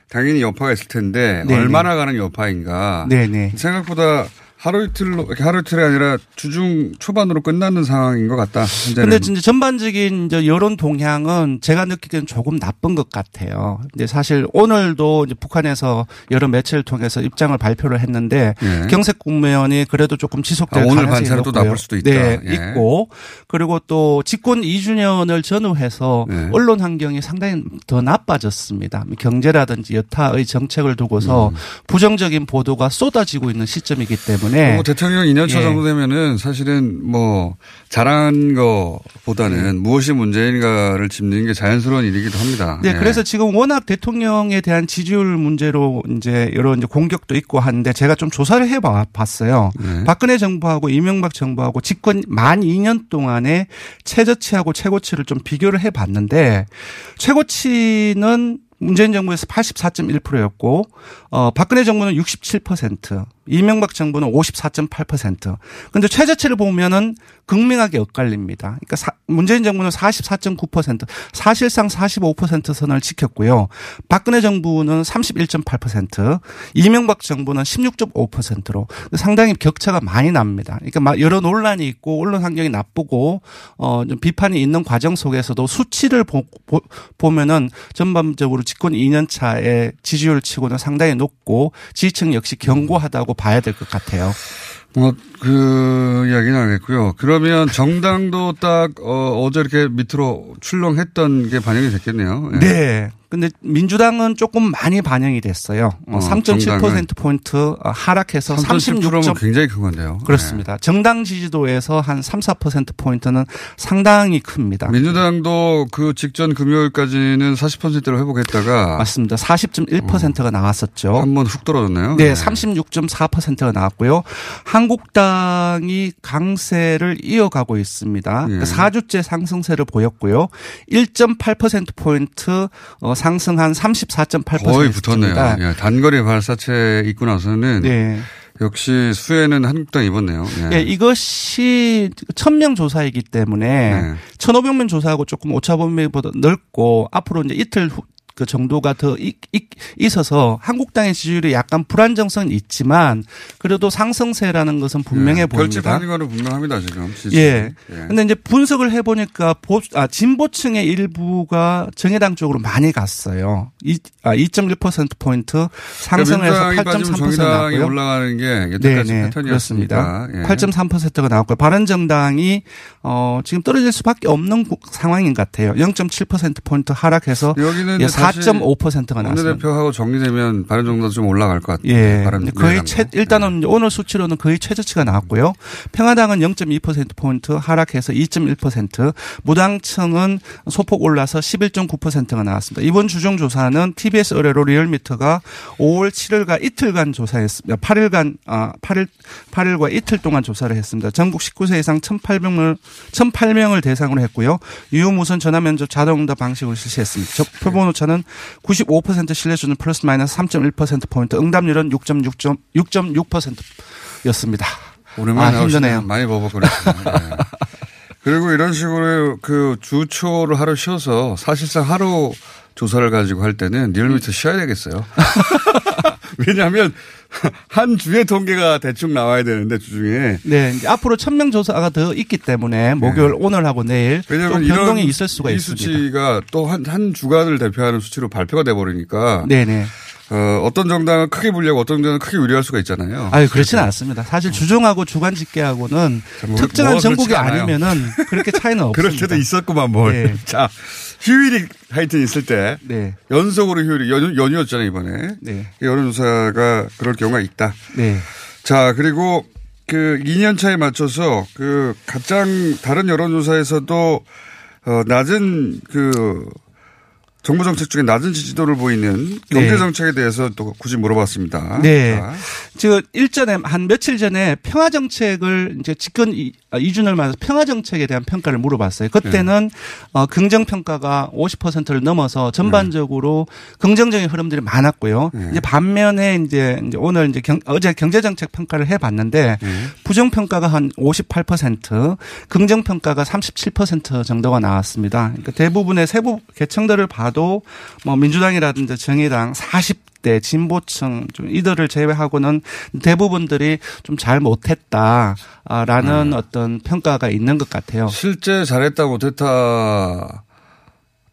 당연히 여파가 있을 텐데 네네. 얼마나 가는 여파인가. 네네. 생각보다 하루 이틀로 하루 이틀이 아니라 주중 초반으로 끝나는 상황인 것 같다. 그런데 진짜 전반적인 이제 여론 동향은 제가 느끼기엔 조금 나쁜 것 같아요. 근데 사실 오늘도 이제 북한에서 여러 매체를 통해서 입장을 발표를 했는데 예. 경색 국면이 그래도 조금 지속될 아, 오늘 반차는 또 나쁠 수도 있다. 네, 예. 있고 그리고 또 집권 2주년을 전후해서 예. 언론 환경이 상당히 더 나빠졌습니다. 경제라든지 여타의 정책을 두고서 음. 부정적인 보도가 쏟아지고 있는 시점이기 때문에 때문에. 뭐 대통령 2년차 예. 정도 되면은 사실은 뭐 잘한 거보다는 예. 무엇이 문제인가를 짚는 게 자연스러운 일이기도 합니다. 네. 예. 그래서 지금 워낙 대통령에 대한 지지율 문제로 이제 여러 이제 공격도 있고 하는데 제가 좀 조사를 해 봤어요. 예. 박근혜 정부하고 이명박 정부하고 집권 만 2년 동안의 최저치하고 최고치를 좀 비교를 해 봤는데 최고치는 문재인 정부에서 84.1%였고 어 박근혜 정부는 67%, 이명박 정부는 54.8%. 근데 최저치를 보면은 극명하게 엇갈립니다. 그러니까 사, 문재인 정부는 44.9%, 사실상 45% 선을 지켰고요. 박근혜 정부는 31.8%, 이명박 정부는 16.5%로 상당히 격차가 많이 납니다. 그러니까 여러 논란이 있고 언론 환경이 나쁘고 어좀 비판이 있는 과정 속에서도 수치를 보, 보, 보면은 전반적으로 집권 2년 차에 지지율 치고는 상당히 높고 지지층 역시 견고하다고 봐야 될 것 같아요. 뭐, 그 이야기는 하겠고요. 그러면 정당도 딱, 어, 어제 이렇게 밑으로 출렁했던 게 반영이 됐겠네요. 네. 네. 근데 민주당은 조금 많이 반영이 됐어요. 어, 3.7% 포인트 하락해서 36점 굉장히 큰 건데요. 그렇습니다. 네. 정당 지지도에서 한 3, 4% 포인트는 상당히 큽니다. 민주당도 그 직전 금요일까지는 40%로 회복했다가 맞습니다. 40.1%가 어. 나왔었죠. 한 번 훅 떨어졌나요? 네, 네. 36.4%가 나왔고요. 한국당이 강세를 이어가고 있습니다. 네. 4주째 상승세를 보였고요. 1.8% 포인트 어, 상승한 34.8%. 거의 붙었네요. 예, 단거리 발사체 있고 나서는 네. 역시 수혜는 한국당 입었네요. 예. 예 이것이 1000명 조사이기 때문에 네. 1500명 조사하고 조금 오차범위보다 넓고 앞으로 이제 이틀 후, 그 정도가 더 있, 있, 있어서 한국당의 지지율이 약간 불안정성은 있지만 그래도 상승세라는 것은 분명해 네, 보입니다. 결집하는 거는 분명합니다 지금. 지지. 예. 예. 근데 이제 분석을 해보니까 보, 아, 진보층의 일부가 정의당 쪽으로 많이 갔어요. 이, 아, 2.1% 포인트 상승해서 8.3% 나왔고요. 올라가는 게 여태까지 네네, 패턴이었습니다. 예. 8.3%가 나왔고요. 바른정당이 어, 지금 떨어질 수밖에 없는 상황인 것 같아요. 0.7% 포인트 하락해서 여기는 예, 4.5%가 나왔습니다. 원내대표하고 정리되면 바른정당 좀 올라갈 것 같아요. 예. 거의 최, 일단은 네. 오늘 수치로는 거의 최저치가 나왔고요. 평화당은 0.2%포인트 하락해서 2.1%, 무당층은 소폭 올라서 11.9%가 나왔습니다. 이번 주중 조사는 TBS 의뢰로 리얼미터가 5월 7일과 이틀간 조사했습니다. 8일간, 아, 8일, 8일과 이틀 동안 조사를 했습니다. 전국 19세 이상 1,800명을, 1,008명을 대상으로 했고요. 유무선 전화 면접 자동응답 방식으로 실시했습니다. 표본 오차는 조사는 95% 신뢰수준 플러스 마이너스 3.1%포인트, 응답률은 6.6.6%였습니다. 오랜만에 아, 힘드네요. 많이 버벅거렸어요. 네. 그리고 이런 식으로 그 주초를 하루 쉬어서 사실상 하루 조사를 가지고 할 때는 리얼미터 쉬어야 되겠어요. 왜냐하면 한 주의 통계가 대충 나와야 되는데 주중에. 네, 앞으로 천명 조사가 더 있기 때문에 목요일 네. 오늘하고 내일 왜냐하면 변동이 있을 수가 이 있습니다. 수치가 또 한 한 주간을 대표하는 수치로 발표가 돼 버리니까. 네 네. 어, 어떤 정당은 크게 불리하고 어떤 정당은 크게 유리할 수가 있잖아요. 아유, 그렇지는 않습니다. 사실 주종하고 주관 집계하고는 뭐, 특정한 뭐 정국이. 아니면은 그렇게 차이는 없습니다. 그럴 때도 있었구만 뭘. 네. 자, 휴일이 하여튼 있을 때 네. 연속으로 휴일이 연휴, 연휴였잖아요, 이번에. 네. 여론조사가 그럴 경우가 있다. 네. 자, 그리고 그 2년 차에 맞춰서 그 가장 다른 여론조사에서도 어, 낮은 그 정부 정책 중에 낮은 지지도를 보이는 경제 네. 정책에 대해서 또 굳이 물어봤습니다. 네. 자, 지금 일전에 한 며칠 전에 평화 정책을 이제 집권 이- 아, 이준을 맞아서 평화 정책에 대한 평가를 물어봤어요. 그때는 어, 긍정 평가가 50%를 넘어서 전반적으로 긍정적인 흐름들이 많았고요. 이제 반면에 이제, 이제 오늘 이제 경, 어제 경제 정책 평가를 해봤는데 부정 평가가 한 58%, 긍정 평가가 37% 정도가 나왔습니다. 그러니까 대부분의 세부 계층들을 봐도 뭐 민주당이라든지 정의당 40 대 진보층 좀 이들을 제외하고는 대부분들이 좀 잘 못했다라는 어떤 평가가 있는 것 같아요. 실제 잘했다 못했다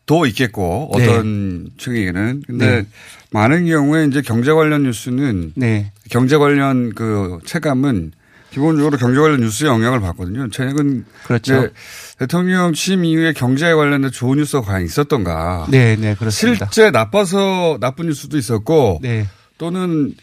도 있겠고 어떤 층에게는 근데 네. 많은 경우에 이제 경제 관련 뉴스는 네. 경제 관련 그 체감은 기본적으로 경제 관련 뉴스에 영향을 받거든요. 최근 그렇죠. 대통령 취임 이후에 경제에 관련된 좋은 뉴스가 과연 있었던가. 네, 네, 그렇습니다. 실제 나빠서 나쁜 뉴스도 있었고 네. 또는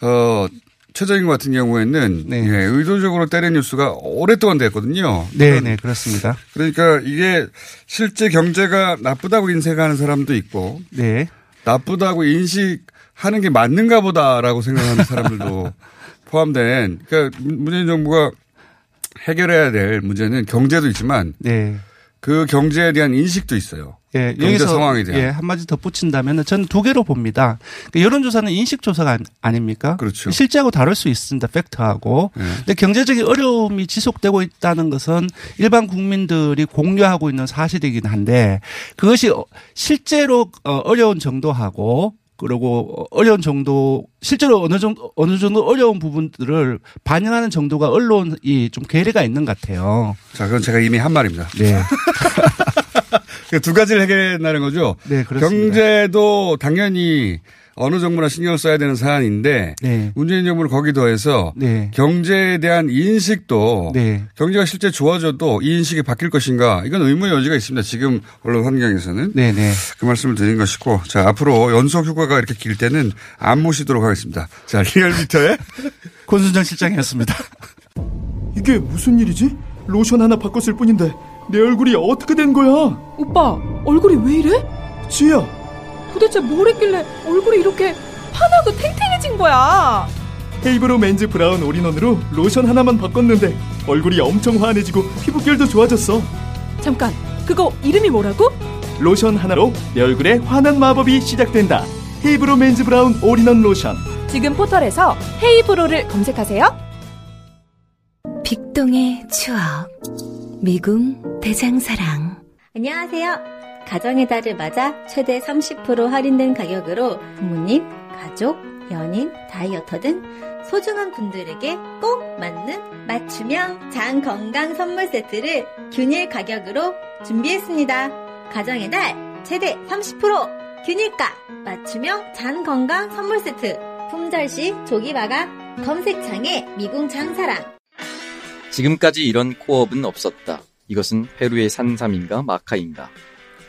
어 최저임 같은 경우에는 네. 예, 의도적으로 때린 뉴스가 오랫동안 됐거든요. 네, 네, 그렇습니다. 그러니까 이게 실제 경제가 나쁘다고 인식하는 사람도 있고 네. 나쁘다고 인식하는 게 맞는가 보다라고 생각하는 사람들도 포함된 그러니까 문재인 정부가 해결해야 될 문제는 경제도 있지만 네. 그 경제에 대한 인식도 있어요. 예, 경제 여기서 상황에 대한. 예, 한마디 덧붙인다면 저는 두 개로 봅니다. 그 여론조사는 인식조사가 아닙니까? 그렇죠. 실제하고 다를 수 있습니다. 팩트하고. 네. 근데 경제적인 어려움이 지속되고 있다는 것은 일반 국민들이 공유하고 있는 사실이긴 한데 그것이 어- 실제로 어, 어려운 정도하고 그리고 어려운 정도 실제로 어느 정도 어느 정도 어려운 부분들을 반영하는 정도가 언론이 좀 괴리가 있는 것 같아요. 자, 그건 제가 이미 한 말입니다. 네. 그두 가지를 해결한다는 거죠. 네, 그렇습니다. 경제도 당연히 어느 정부나 신경을 써야 되는 사안인데 네. 문재인 정부는 거기 더해서 네. 경제에 대한 인식도 네. 경제가 실제 좋아져도 이 인식이 바뀔 것인가 이건 의문의 여지가 있습니다. 지금 언론 환경에서는 네, 네. 그 말씀을 드린 것이고 자 앞으로 연속 휴가가 이렇게 길 때는 안 모시도록 하겠습니다. 자 리얼미터의 권순정 실장이었습니다. 이게 무슨 일이지? 로션 하나 바꿨을 뿐인데 내 얼굴이 어떻게 된 거야? 오빠, 얼굴이 왜 이래? 지혜야 도대체 뭘 했길래 얼굴이 이렇게 환하고 탱탱해진 거야? 헤이브로 맨즈 브라운 all-in-one으로 로션 하나만 바꿨는데 얼굴이 엄청 환해지고 피부결도 좋아졌어 잠깐, 그거 이름이 뭐라고? 로션 하나로 내 얼굴에 환한 마법이 시작된다 헤이브로 맨즈 브라운 올인원 로션 지금 포털에서 헤이브로를 검색하세요. 빅동의 추억 미궁 대장사랑 안녕하세요. 가정의 달을 맞아 최대 30% 할인된 가격으로 부모님, 가족, 연인, 다이어터 등 소중한 분들에게 꼭 맞는 맞춤형 장 건강 선물 세트를 균일 가격으로 준비했습니다. 가정의 달 최대 30% 균일가 맞춤형 장 건강 선물 세트 품절시 조기바가 검색창에 미궁 장사랑 지금까지 이런 코어업은 없었다. 이것은 페루의 산삼인가 마카인가.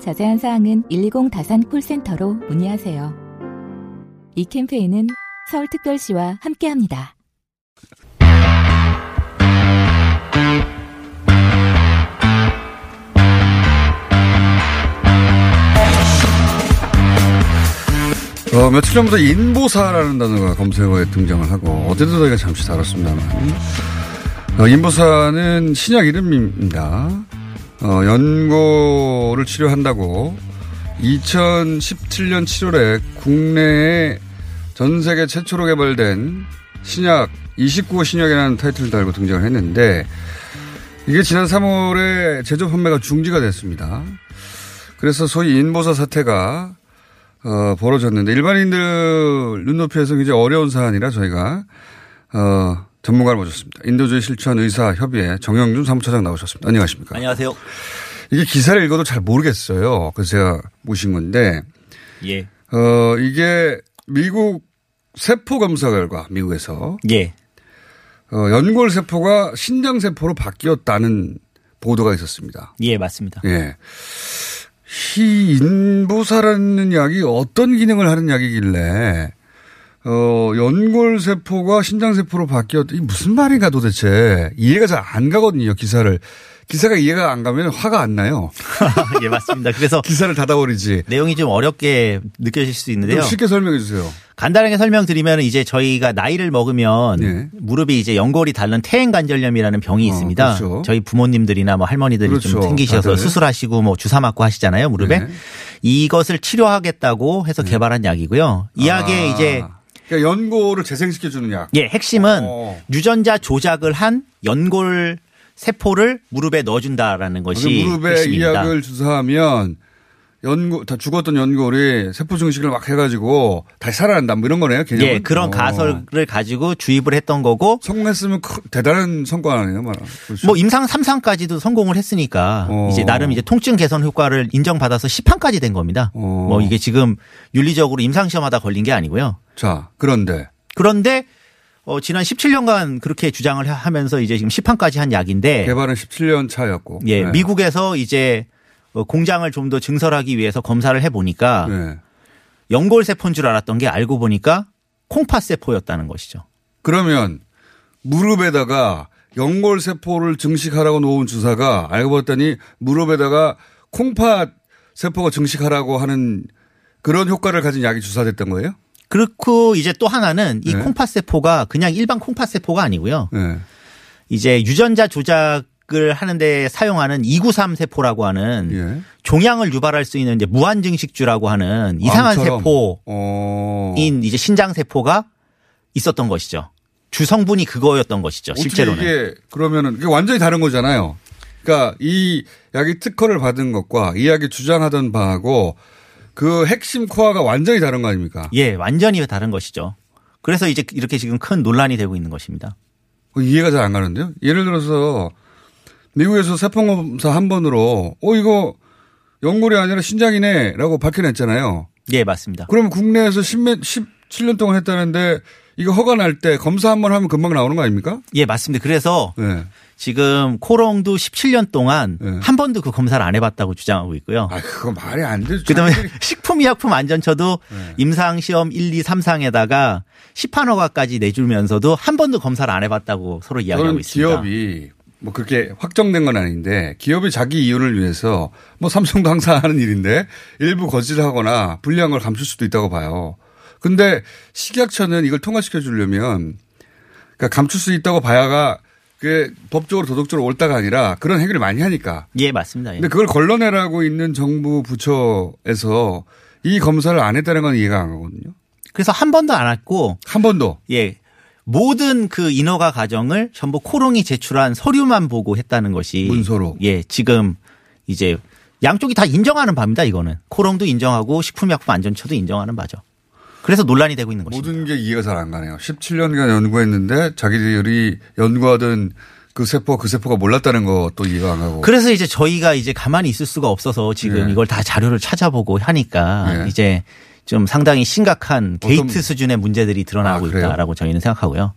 자세한 사항은 120 다산 콜센터로 문의하세요. 이 캠페인은 서울특별시와 함께합니다. 어, 며칠 전부터 인보사라는 단어가 검색어에 등장을 하고 어제도 저희가 잠시 다뤘습니다만 어, 인보사는 신약 이름입니다. 어, 연고를 치료한다고 2017년 7월에 국내에 전 세계 최초로 개발된 신약 29호 신약이라는 타이틀을 달고 등장을 했는데 이게 지난 3월에 제조 판매가 중지가 됐습니다. 그래서 소위 인보사 사태가 어, 벌어졌는데 일반인들 눈높이에서 굉장히 어려운 사안이라 저희가 어, 전문가를 모셨습니다. 인도주의 실천 의사 협의회 정영준 사무처장 나오셨습니다. 안녕하십니까? 안녕하세요. 이게 기사를 읽어도 잘 모르겠어요. 그래서 제가 모신 건데 예. 어, 이게 미국 세포 검사 결과 미국에서 예. 어, 연골 세포가 신장 세포로 바뀌었다는 보도가 있었습니다. 예, 맞습니다. 예. 이 인보사라는 약이 어떤 기능을 하는 약이길래 어, 연골 세포가 신장 세포로 바뀌었 이 무슨 말인가 도대체 이해가 잘 안 가거든요 기사를 기사가 이해가 안 가면 화가 안 나요. 예, 맞습니다. 그래서 기사를 닫아버리지. 내용이 좀 어렵게 느껴질 수 있는데요. 좀 쉽게 설명해 주세요. 간단하게 설명드리면 이제 저희가 나이를 먹으면 네. 무릎이 이제 연골이 닳는 퇴행관절염이라는 병이 있습니다. 그렇죠. 저희 부모님들이나 뭐 할머니들이 좀 그렇죠. 생기셔서 다들. 수술하시고 뭐 주사 맞고 하시잖아요 무릎에 네. 이것을 치료하겠다고 해서 개발한 약이고요. 이 약에 아, 이제 그러니까 연골을 재생시켜 주는 약. 예 핵심은 어. 유전자 조작을 한 연골 세포를 무릎에 넣어준다라는 것이 무릎에 핵심입니다. 이 약을 주사하면 연골 다 죽었던 연골이 세포 증식을 막 해가지고 다시 살아난다 뭐 이런 거네요. 개념은. 예, 그런 어. 가설을 가지고 주입을 했던 거고 성공했으면 크- 대단한 성과 아니에요, 말. 그렇죠. 뭐 임상 3상까지도 성공을 했으니까 어. 이제 나름 이제 통증 개선 효과를 인정받아서 10판까지 된 겁니다. 어. 뭐 이게 지금 윤리적으로 임상 시험하다 걸린 게 아니고요. 자, 그런데 그런데 어, 지난 17년간 그렇게 주장을 하- 하면서 이제 지금 10판까지 한 약인데 개발은 17년 차였고. 예, 네. 미국에서 이제 어, 공장을 좀 더 증설하기 위해서 검사를 해 보니까 네. 연골 세포인 줄 알았던 게 알고 보니까 콩팥 세포였다는 것이죠. 그러면 무릎에다가 연골 세포를 증식하라고 놓은 주사가 알고 봤더니 무릎에다가 콩팥 세포가 증식하라고 하는 그런 효과를 가진 약이 주사됐던 거예요? 그렇고 이제 또 하나는 이 네. 콩팥 세포가 그냥 일반 콩팥 세포가 아니고요. 네. 이제 유전자 조작 을 하는데 사용하는 293 세포라고 하는 예. 종양을 유발할 수 있는 이제 무한 증식주라고 하는 이상한 암처럼. 세포인 어. 이제 신장 세포가 있었던 것이죠. 주 성분이 그거였던 것이죠. 실제로는. 이게 그러면은 이게 완전히 다른 거잖아요. 그러니까 이 약이 특허를 받은 것과 이 약이 주장하던 바하고 그 핵심 코어가 완전히 다른 거 아닙니까? 예, 완전히 다른 것이죠. 그래서 이제 이렇게 지금 큰 논란이 되고 있는 것입니다. 그 이해가 잘 안 가는데요. 예를 들어서 미국에서 세포검사 한 번으로 어 이거 연골이 아니라 신장이네라고 밝혀냈잖아요. 예, 맞습니다. 그러면 국내에서 10몇, 17년 동안 했다는데 이거 허가 날 때 검사 한 번 하면 금방 나오는 거 아닙니까? 예, 맞습니다. 그래서 네. 지금 코롱도 17년 동안 네. 한 번도 그 검사를 안 해봤다고 주장하고 있고요. 아, 그거 말이 안 되죠. 그다음에 식품의약품안전처도 네. 임상 시험 1, 2, 3상에다가 시판 허가까지 내주면서도 한 번도 검사를 안 해봤다고 서로 이야기하고 있습니다. 기업이 뭐 그렇게 확정된 건 아닌데 기업이 자기 이윤을 위해서 뭐 삼성도 항상 하는 일인데 일부 거짓하거나 불리한 걸 감출 수도 있다고 봐요. 근데 식약처는 이걸 통과시켜 주려면 그러니까 감출 수 있다고 봐야가 그게 법적으로 도덕적으로 옳다가 아니라 그런 행위를 많이 하니까. 예, 맞습니다. 예. 근데 그걸 걸러내라고 있는 정부 부처에서 이 검사를 안 했다는 건 이해가 안 가거든요. 그래서 한 번도 안 했고 한 번도. 예. 모든 그 인허가 과정을 전부 코롱이 제출한 서류만 보고 했다는 것이 문서로. 예, 지금 이제 양쪽이 다 인정하는 바입니다, 이거는. 코롱도 인정하고 식품약품안전처도 인정하는 바죠. 그래서 논란이 되고 있는 것입니다. 모든 게 이해가 잘 안 가네요. 17년간 연구했는데 자기들이 연구하던 그 세포 그 세포가 몰랐다는 것도 이해가 안 가고. 그래서 이제 저희가 이제 가만히 있을 수가 없어서 지금 네. 이걸 다 자료를 찾아보고 하니까 네. 이제 좀 상당히 심각한 게이트 수준의 문제들이 드러나고 아? 있다라고 저희는 생각하고요.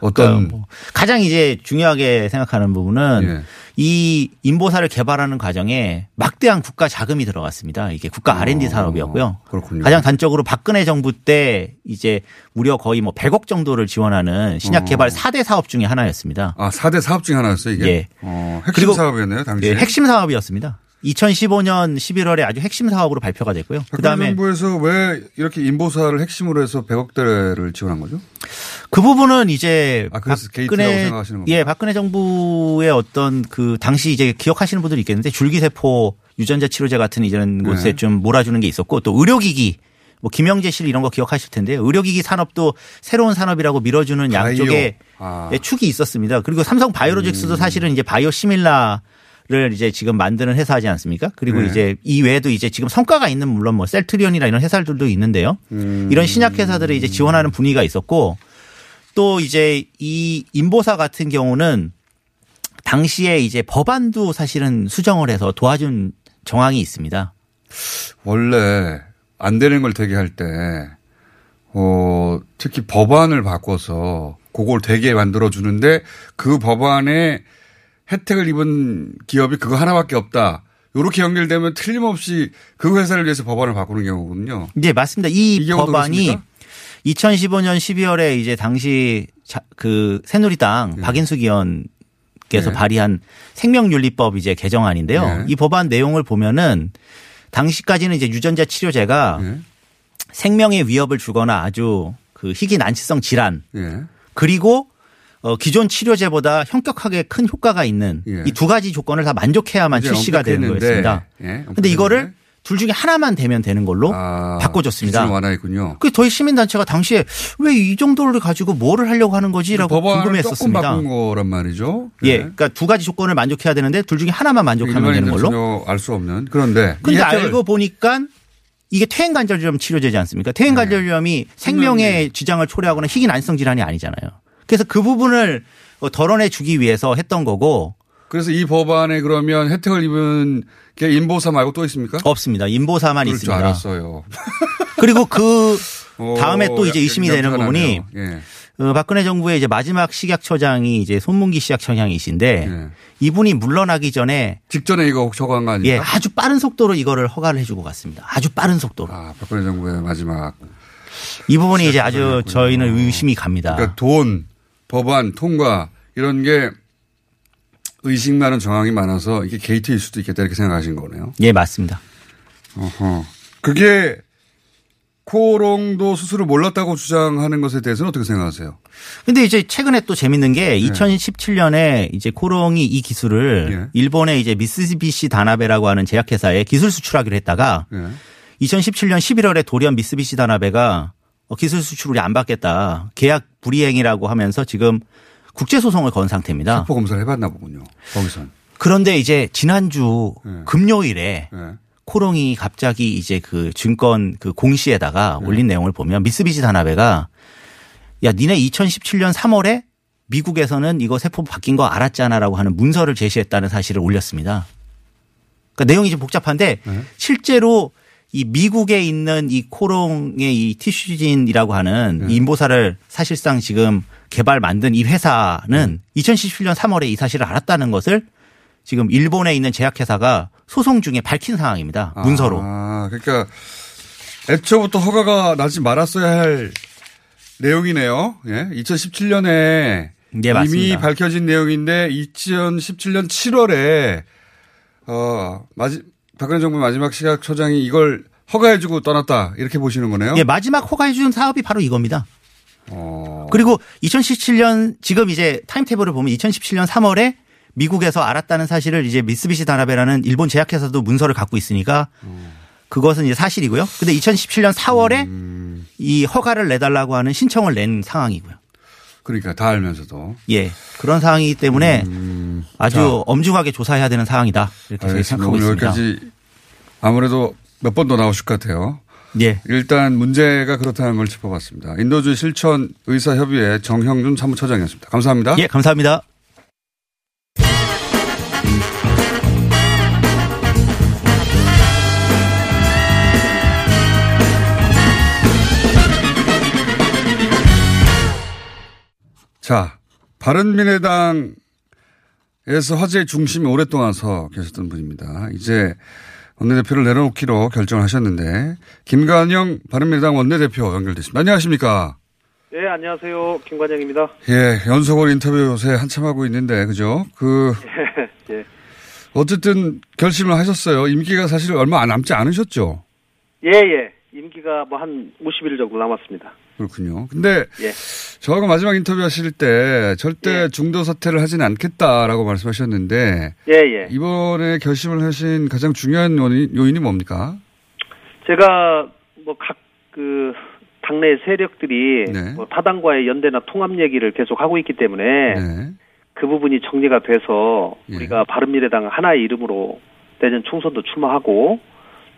어떤 그러니까 뭐 가장 이제 중요하게 생각하는 부분은 예. 이 인보사를 개발하는 과정에 막대한 국가 자금이 들어갔습니다. 이게 국가 R&D 산업이었고요. 어, 그렇군요. 가장 단적으로 박근혜 정부 때 이제 무려 거의 뭐 100억 정도를 지원하는 신약 개발 어. 4대 사업 중에 하나였습니다. 아, 4대 사업 중에 하나였어요, 이게? 예. 어, 핵심 그리고 사업이었네요, 당시에. 예, 핵심 사업이었습니다. 2015년 11월에 아주 핵심 사업으로 발표가 됐고요. 그 그다음에 정부에서 왜 이렇게 인보사를 핵심으로 해서 100억대를 지원한 거죠? 그 부분은 이제 아, 겁니까? 예, 박근혜 정부의 어떤 그 당시 이제 기억하시는 분들이 있겠는데 줄기세포 유전자 치료제 같은 이런 네. 곳에 좀 몰아주는 게 있었고 또 의료기기 뭐 김영재 실 이런 거 기억하실 텐데요. 의료기기 산업도 새로운 산업이라고 밀어주는 양쪽에 아. 예, 축이 있었습니다. 그리고 삼성 바이오로직스도 음. 사실은 이제 바이오 시밀라 를 이제 지금 만드는 회사지 않습니까? 그리고 네. 이제 이 외에도 이제 지금 성과가 있는 물론 뭐 셀트리온이나 이런 회사들도 있는데요. 음. 이런 신약 회사들을 이제 지원하는 분위기가 있었고 또 이제 이 인보사 같은 경우는 당시에 이제 법안도 사실은 수정을 해서 도와준 정황이 있습니다. 원래 안 되는 걸 되게 할 때, 어, 특히 법안을 바꿔서 그걸 되게 만들어주는데 그 법안에 혜택을 입은 기업이 그거 하나밖에 없다. 요렇게 연결되면 틀림없이 그 회사를 위해서 법안을 바꾸는 경우거든요. 네, 맞습니다. 이 법안이 그렇습니까? 2015년 12월에 이제 당시 자- 그 새누리당 박인숙 의원께서 네. 발의한 생명윤리법 이제 개정안인데요. 네. 이 법안 내용을 보면은 당시까지는 이제 유전자 치료제가 생명의 위협을 주거나 아주 그 희귀 난치성 질환 예. 그리고 어, 기존 치료제보다 현격하게 큰 효과가 있는 예. 이두 가지 조건을 다 만족해야만 출시가 되는 거였습니다. 예, 근데 이거를 둘 중에 하나만 되면 되는 걸로 아, 바꿔줬습니다. 완화했군요. 그 저희 시민단체가 당시에 왜 이 정도를 가지고 뭐를 하려고 하는 거지라고 법안을 조금 궁금했었습니다. 바꾼 거란 말이죠. 예, 그러니까 두 가지 조건을 만족해야 되는데 둘 중에 하나만 만족하면 되는 걸로. 알 수 없는. 그런데. 근데 알고 보니까 이게 퇴행관절염 치료제지 않습니까? 퇴행관절염이 네. 생명의 지장을 초래하거나 희귀 난성 질환이 아니잖아요. 그래서 그 부분을 어, 덜어내 주기 위해서 했던 거고 그래서 이 법안에 그러면 혜택을 입은 게 인보사 말고 또 있습니까? 없습니다. 인보사만 있습니다. 알았어요. 그리고 그 오, 다음에 또 이제 약- 의심이 되는 부분이. 예. 어, 박근혜 정부의 이제 마지막 식약처장이 이제 손문기 식약처장이신데 이분이 물러나기 전에 직전에 이거 저거한 거 아닙니까? 예, 아주 빠른 속도로 이거를 허가를 해주고 갔습니다. 아주 빠른 속도로. 아, 박근혜 정부의 마지막. 이 부분이 이제 아주 저희는 의심이 갑니다. 그러니까 돈, 법안, 통과 이런 게 의식 많은 정황이 많아서 이게 게이트일 수도 있겠다 이렇게 생각하신 거네요. 예, 맞습니다. 어허. 그게 코롱도 스스로 몰랐다고 주장하는 것에 대해서는 어떻게 생각하세요? 근데 이제 최근에 또 재밌는 네. 게 2017년에 이제 코롱이 이 기술을 예. 일본의 이제 미쓰비시 다나베라고 하는 제약회사에 기술 수출하기로 했다가 예. 2017년 11월에 돌연 미쓰비시 다나베가 어, 기술 수출 우리 안 받겠다. 계약 불이행이라고 하면서 지금 국제소송을 건 상태입니다. 세포 검사를 해봤나 보군요. 거기선. 그런데 이제 지난주 네. 금요일에 예. 코롱이 갑자기 이제 그 증권 그 공시에다가 올린 내용을 보면 미쓰비시 다나베가 야 니네 2017년 3월에 미국에서는 이거 세포 바뀐 거 알았잖아라고 하는 문서를 제시했다는 사실을 올렸습니다. 그러니까 내용이 좀 복잡한데 실제로 이 미국에 있는 이 코롱의 이 티슈진이라고 하는 이 인보사를 사실상 지금 개발 만든 이 회사는 2017년 3월에 이 사실을 알았다는 것을 지금 일본에 있는 제약회사가 소송 중에 밝힌 상황입니다. 문서로. 아, 그러니까 애초부터 허가가 나지 말았어야 할 내용이네요. 예. 2017년에 네, 이미 맞습니다. 밝혀진 내용인데 2017년 7월에 어, 마지, 박근혜 정부 마지막 시각처장이 이걸 허가해주고 떠났다 이렇게 보시는 거네요. 예, 마지막 허가해 준 사업이 바로 이겁니다. 어. 그리고 2017년 지금 이제 타임테이블을 보면 2017년 3월에 미국에서 알았다는 사실을 이제 미쓰비시 다나베라는 일본 제약회사도 문서를 갖고 있으니까 그것은 이제 사실이고요. 근데 2017년 4월에 음. 이 허가를 내달라고 하는 신청을 낸 상황이고요. 그러니까 다 알면서도. 예. 그런 상황이기 때문에 아주 음. 자. 엄중하게 조사해야 되는 상황이다. 이렇게 알겠습니다. 생각하고 있습니다. 여기까지 아무래도 몇 번 더 나오실 것 같아요. 예. 일단 문제가 그렇다는 걸 짚어봤습니다. 인도주의 실천 의사협의회 정형준 사무처장이었습니다. 감사합니다. 예, 감사합니다. 자, 바른미래당에서 화제의 중심에 오랫동안 서 계셨던 분입니다. 이제 원내대표를 내려놓기로 결정을 하셨는데 김관영 바른미래당 원내대표 연결됐습니다. 안녕하십니까? 네, 안녕하세요. 김관영입니다. 예, 연속으로 인터뷰 요새 한참 하고 있는데 그죠? 그 예. 어쨌든 결심을 하셨어요. 임기가 사실 얼마 안 남지 않으셨죠? 예, 예. 임기가 뭐 한 50일 정도 남았습니다. 그렇군요. 근데 예. 저하고 마지막 인터뷰 하실 때 절대 중도 사퇴를 하진 않겠다라고 말씀하셨는데 예, 예. 이번에 결심을 하신 가장 중요한 요인, 요인이 뭡니까? 제가 뭐 각 그 당내 세력들이 네. 뭐 타당과의 연대나 통합 얘기를 계속 하고 있기 때문에 네. 그 부분이 정리가 돼서 예. 우리가 바른미래당 하나의 이름으로 내년 총선도 출마하고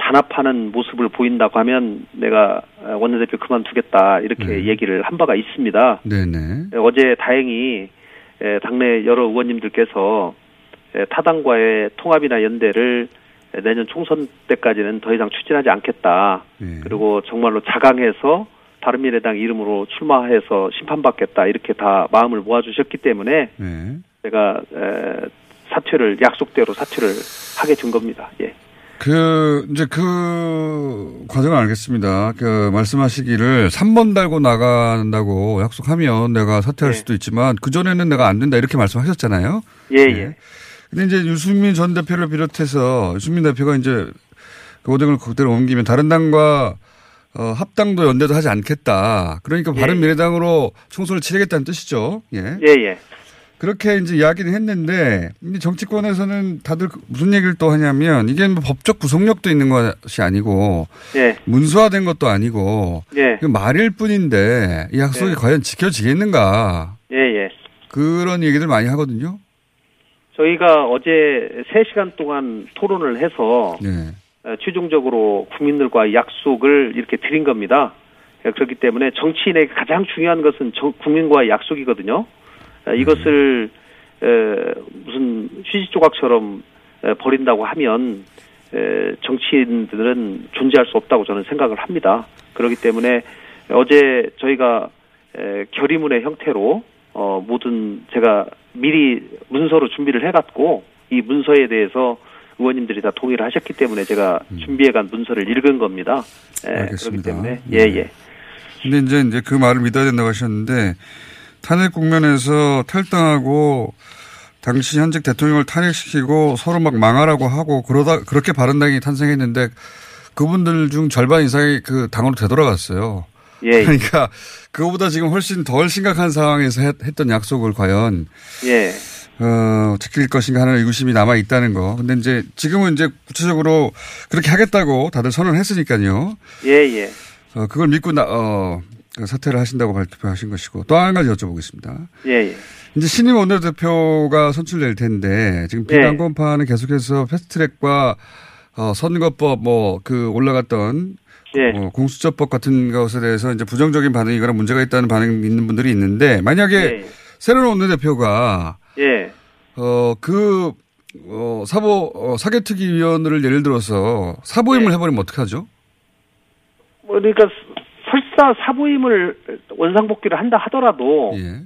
단합하는 모습을 보인다고 하면 내가 원내대표 그만두겠다 이렇게 네. 얘기를 한 바가 있습니다. 네네. 어제 다행히 에, 당내 여러 의원님들께서 에, 타당과의 통합이나 연대를 에, 내년 총선 때까지는 더 이상 추진하지 않겠다. 네. 그리고 정말로 자강해서 바른미래당 이름으로 출마해서 심판받겠다 이렇게 다 마음을 모아주셨기 때문에 네. 제가 에, 사퇴를 약속대로 사퇴를 하게 된 겁니다. 예. 그 이제 그 과정을 알겠습니다. 그 말씀하시기를 3번 달고 나간다고 약속하면 내가 사퇴할 네. 수도 있지만 그 전에는 내가 안 된다 이렇게 말씀하셨잖아요. 예, 예. 근데 이제 유승민 전 대표를 비롯해서 유승민 대표가 이제 그 오등을 그대로 옮기면 다른 당과 어, 합당도 연대도 하지 않겠다. 그러니까 예. 바른 미래당으로 총선을 치르겠다는 뜻이죠. 예. 예, 예. 그렇게 이제 이야기를 했는데 정치권에서는 다들 그 무슨 얘기를 또 하냐면 이게 뭐 법적 구속력도 있는 것이 아니고 예. 문서화된 것도 아니고 예. 그 말일 뿐인데 이 약속이 네. 과연 지켜지겠는가 예, 예. 그런 얘기들 많이 하거든요. 저희가 어제 3시간 동안 토론을 해서 네. 어, 최종적으로 국민들과 약속을 이렇게 드린 겁니다. 예, 그렇기 때문에 정치인에게 가장 중요한 것은 정- 국민과의 약속이거든요. 어, 이것을 에, 무슨 휴지 조각처럼 에, 버린다고 하면 에, 정치인들은 존재할 수 없다고 저는 생각을 합니다. 그렇기 때문에 어제 저희가 에, 결의문의 형태로 어, 모든 제가 미리 문서로 준비를 해갔고 이 문서에 대해서 의원님들이 다 동의를 하셨기 때문에 제가 준비해간 문서를 읽은 겁니다. 예, 그렇기 알겠습니다. 때문에 네. 예 예. 근데 이제 이제 그 말을 믿어야 된다고 하셨는데 탄핵 국면에서 탈당하고 당시 현직 대통령을 탄핵시키고 서로 막 망하라고 하고 그러다 그렇게 바른당이 탄생했는데 그분들 중 절반 이상이 그 당으로 되돌아갔어요. 예. 그러니까 그거보다 지금 훨씬 덜 심각한 상황에서 했, 했던 약속을 과연 예. 어, 지킬 것인가 하는 의구심이 남아 있다는 거. 근데 이제 지금은 이제 구체적으로 그렇게 하겠다고 다들 선언했으니까요. 예, 예. 어, 그걸 믿고 나, 어, 그 사퇴를 하신다고 발표하신 것이고 또 한 가지 여쭤보겠습니다. 예, 예. 이제 신임 원내대표가 선출될 텐데 지금 네. 비당권파는 계속해서 패스트트랙과 어, 선거법 뭐 그 올라갔던 예. 뭐 공수처법 같은 것에 대해서 이제 부정적인 반응이거나 문제가 있다는 반응이 있는 분들이 있는데 만약에 예. 새로운 원내대표가 예. 어, 그, 어, 사보, 어, 사개특위위원을 예를 들어서 사보임을 해버리면 어떡하죠? 뭐 그러니까 설사 사부임을 원상복귀를 한다 하더라도 예.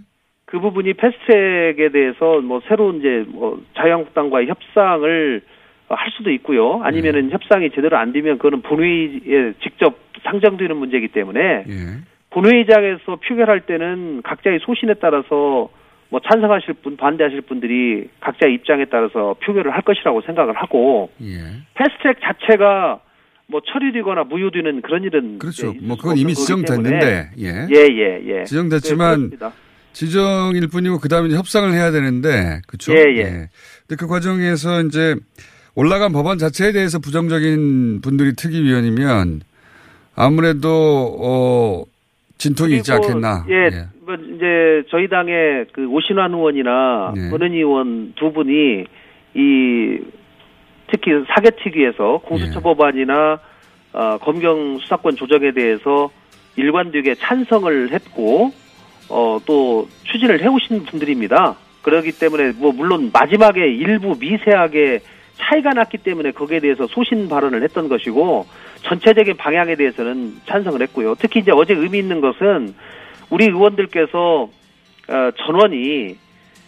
그 부분이 패스트트랙에 대해서 뭐 새로운 이제 뭐 자유한국당과의 협상을 할 수도 있고요. 네. 아니면은 협상이 제대로 안 되면 그거는 본회의에 직접 상정되는 문제이기 때문에 예. 본회의장에서 표결할 때는 각자의 소신에 따라서 뭐 찬성하실 분, 반대하실 분들이 각자 의 입장에 따라서 표결을 할 것이라고 생각을 하고 예. 패스트트랙 자체가 뭐 처리되거나 무효되는 그런 일은 그렇죠. 있을 뭐수 그건 이미 지정됐는데, 예. 예, 예, 예. 지정됐지만 네. 지정일 뿐이고 그 다음에 협상을 해야 되는데, 그렇죠? 예, 예. 근데 그 과정에서 이제 올라간 법안 자체에 대해서 부정적인 분들이 특위위원이면 아무래도 어 진통이 있지 않겠나. 예, 뭐 이제 저희 당의 그 오신환 의원이나 네. 권은 의원 두 분이 이 특히 사개특위에서 공수처 예. 법안이나 어, 검경 수사권 조정에 대해서 일관되게 찬성을 했고 어, 또 추진을 해오신 분들입니다. 그렇기 때문에 뭐 물론 마지막에 일부 미세하게 차이가 났기 때문에 거기에 대해서 소신 발언을 했던 것이고 전체적인 방향에 대해서는 찬성을 했고요. 특히 이제 어제 의미 있는 것은 우리 의원들께서 어, 전원이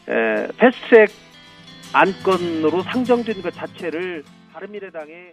에, 패스트트랙 안건으로 상정된 것 자체를 바른미래당에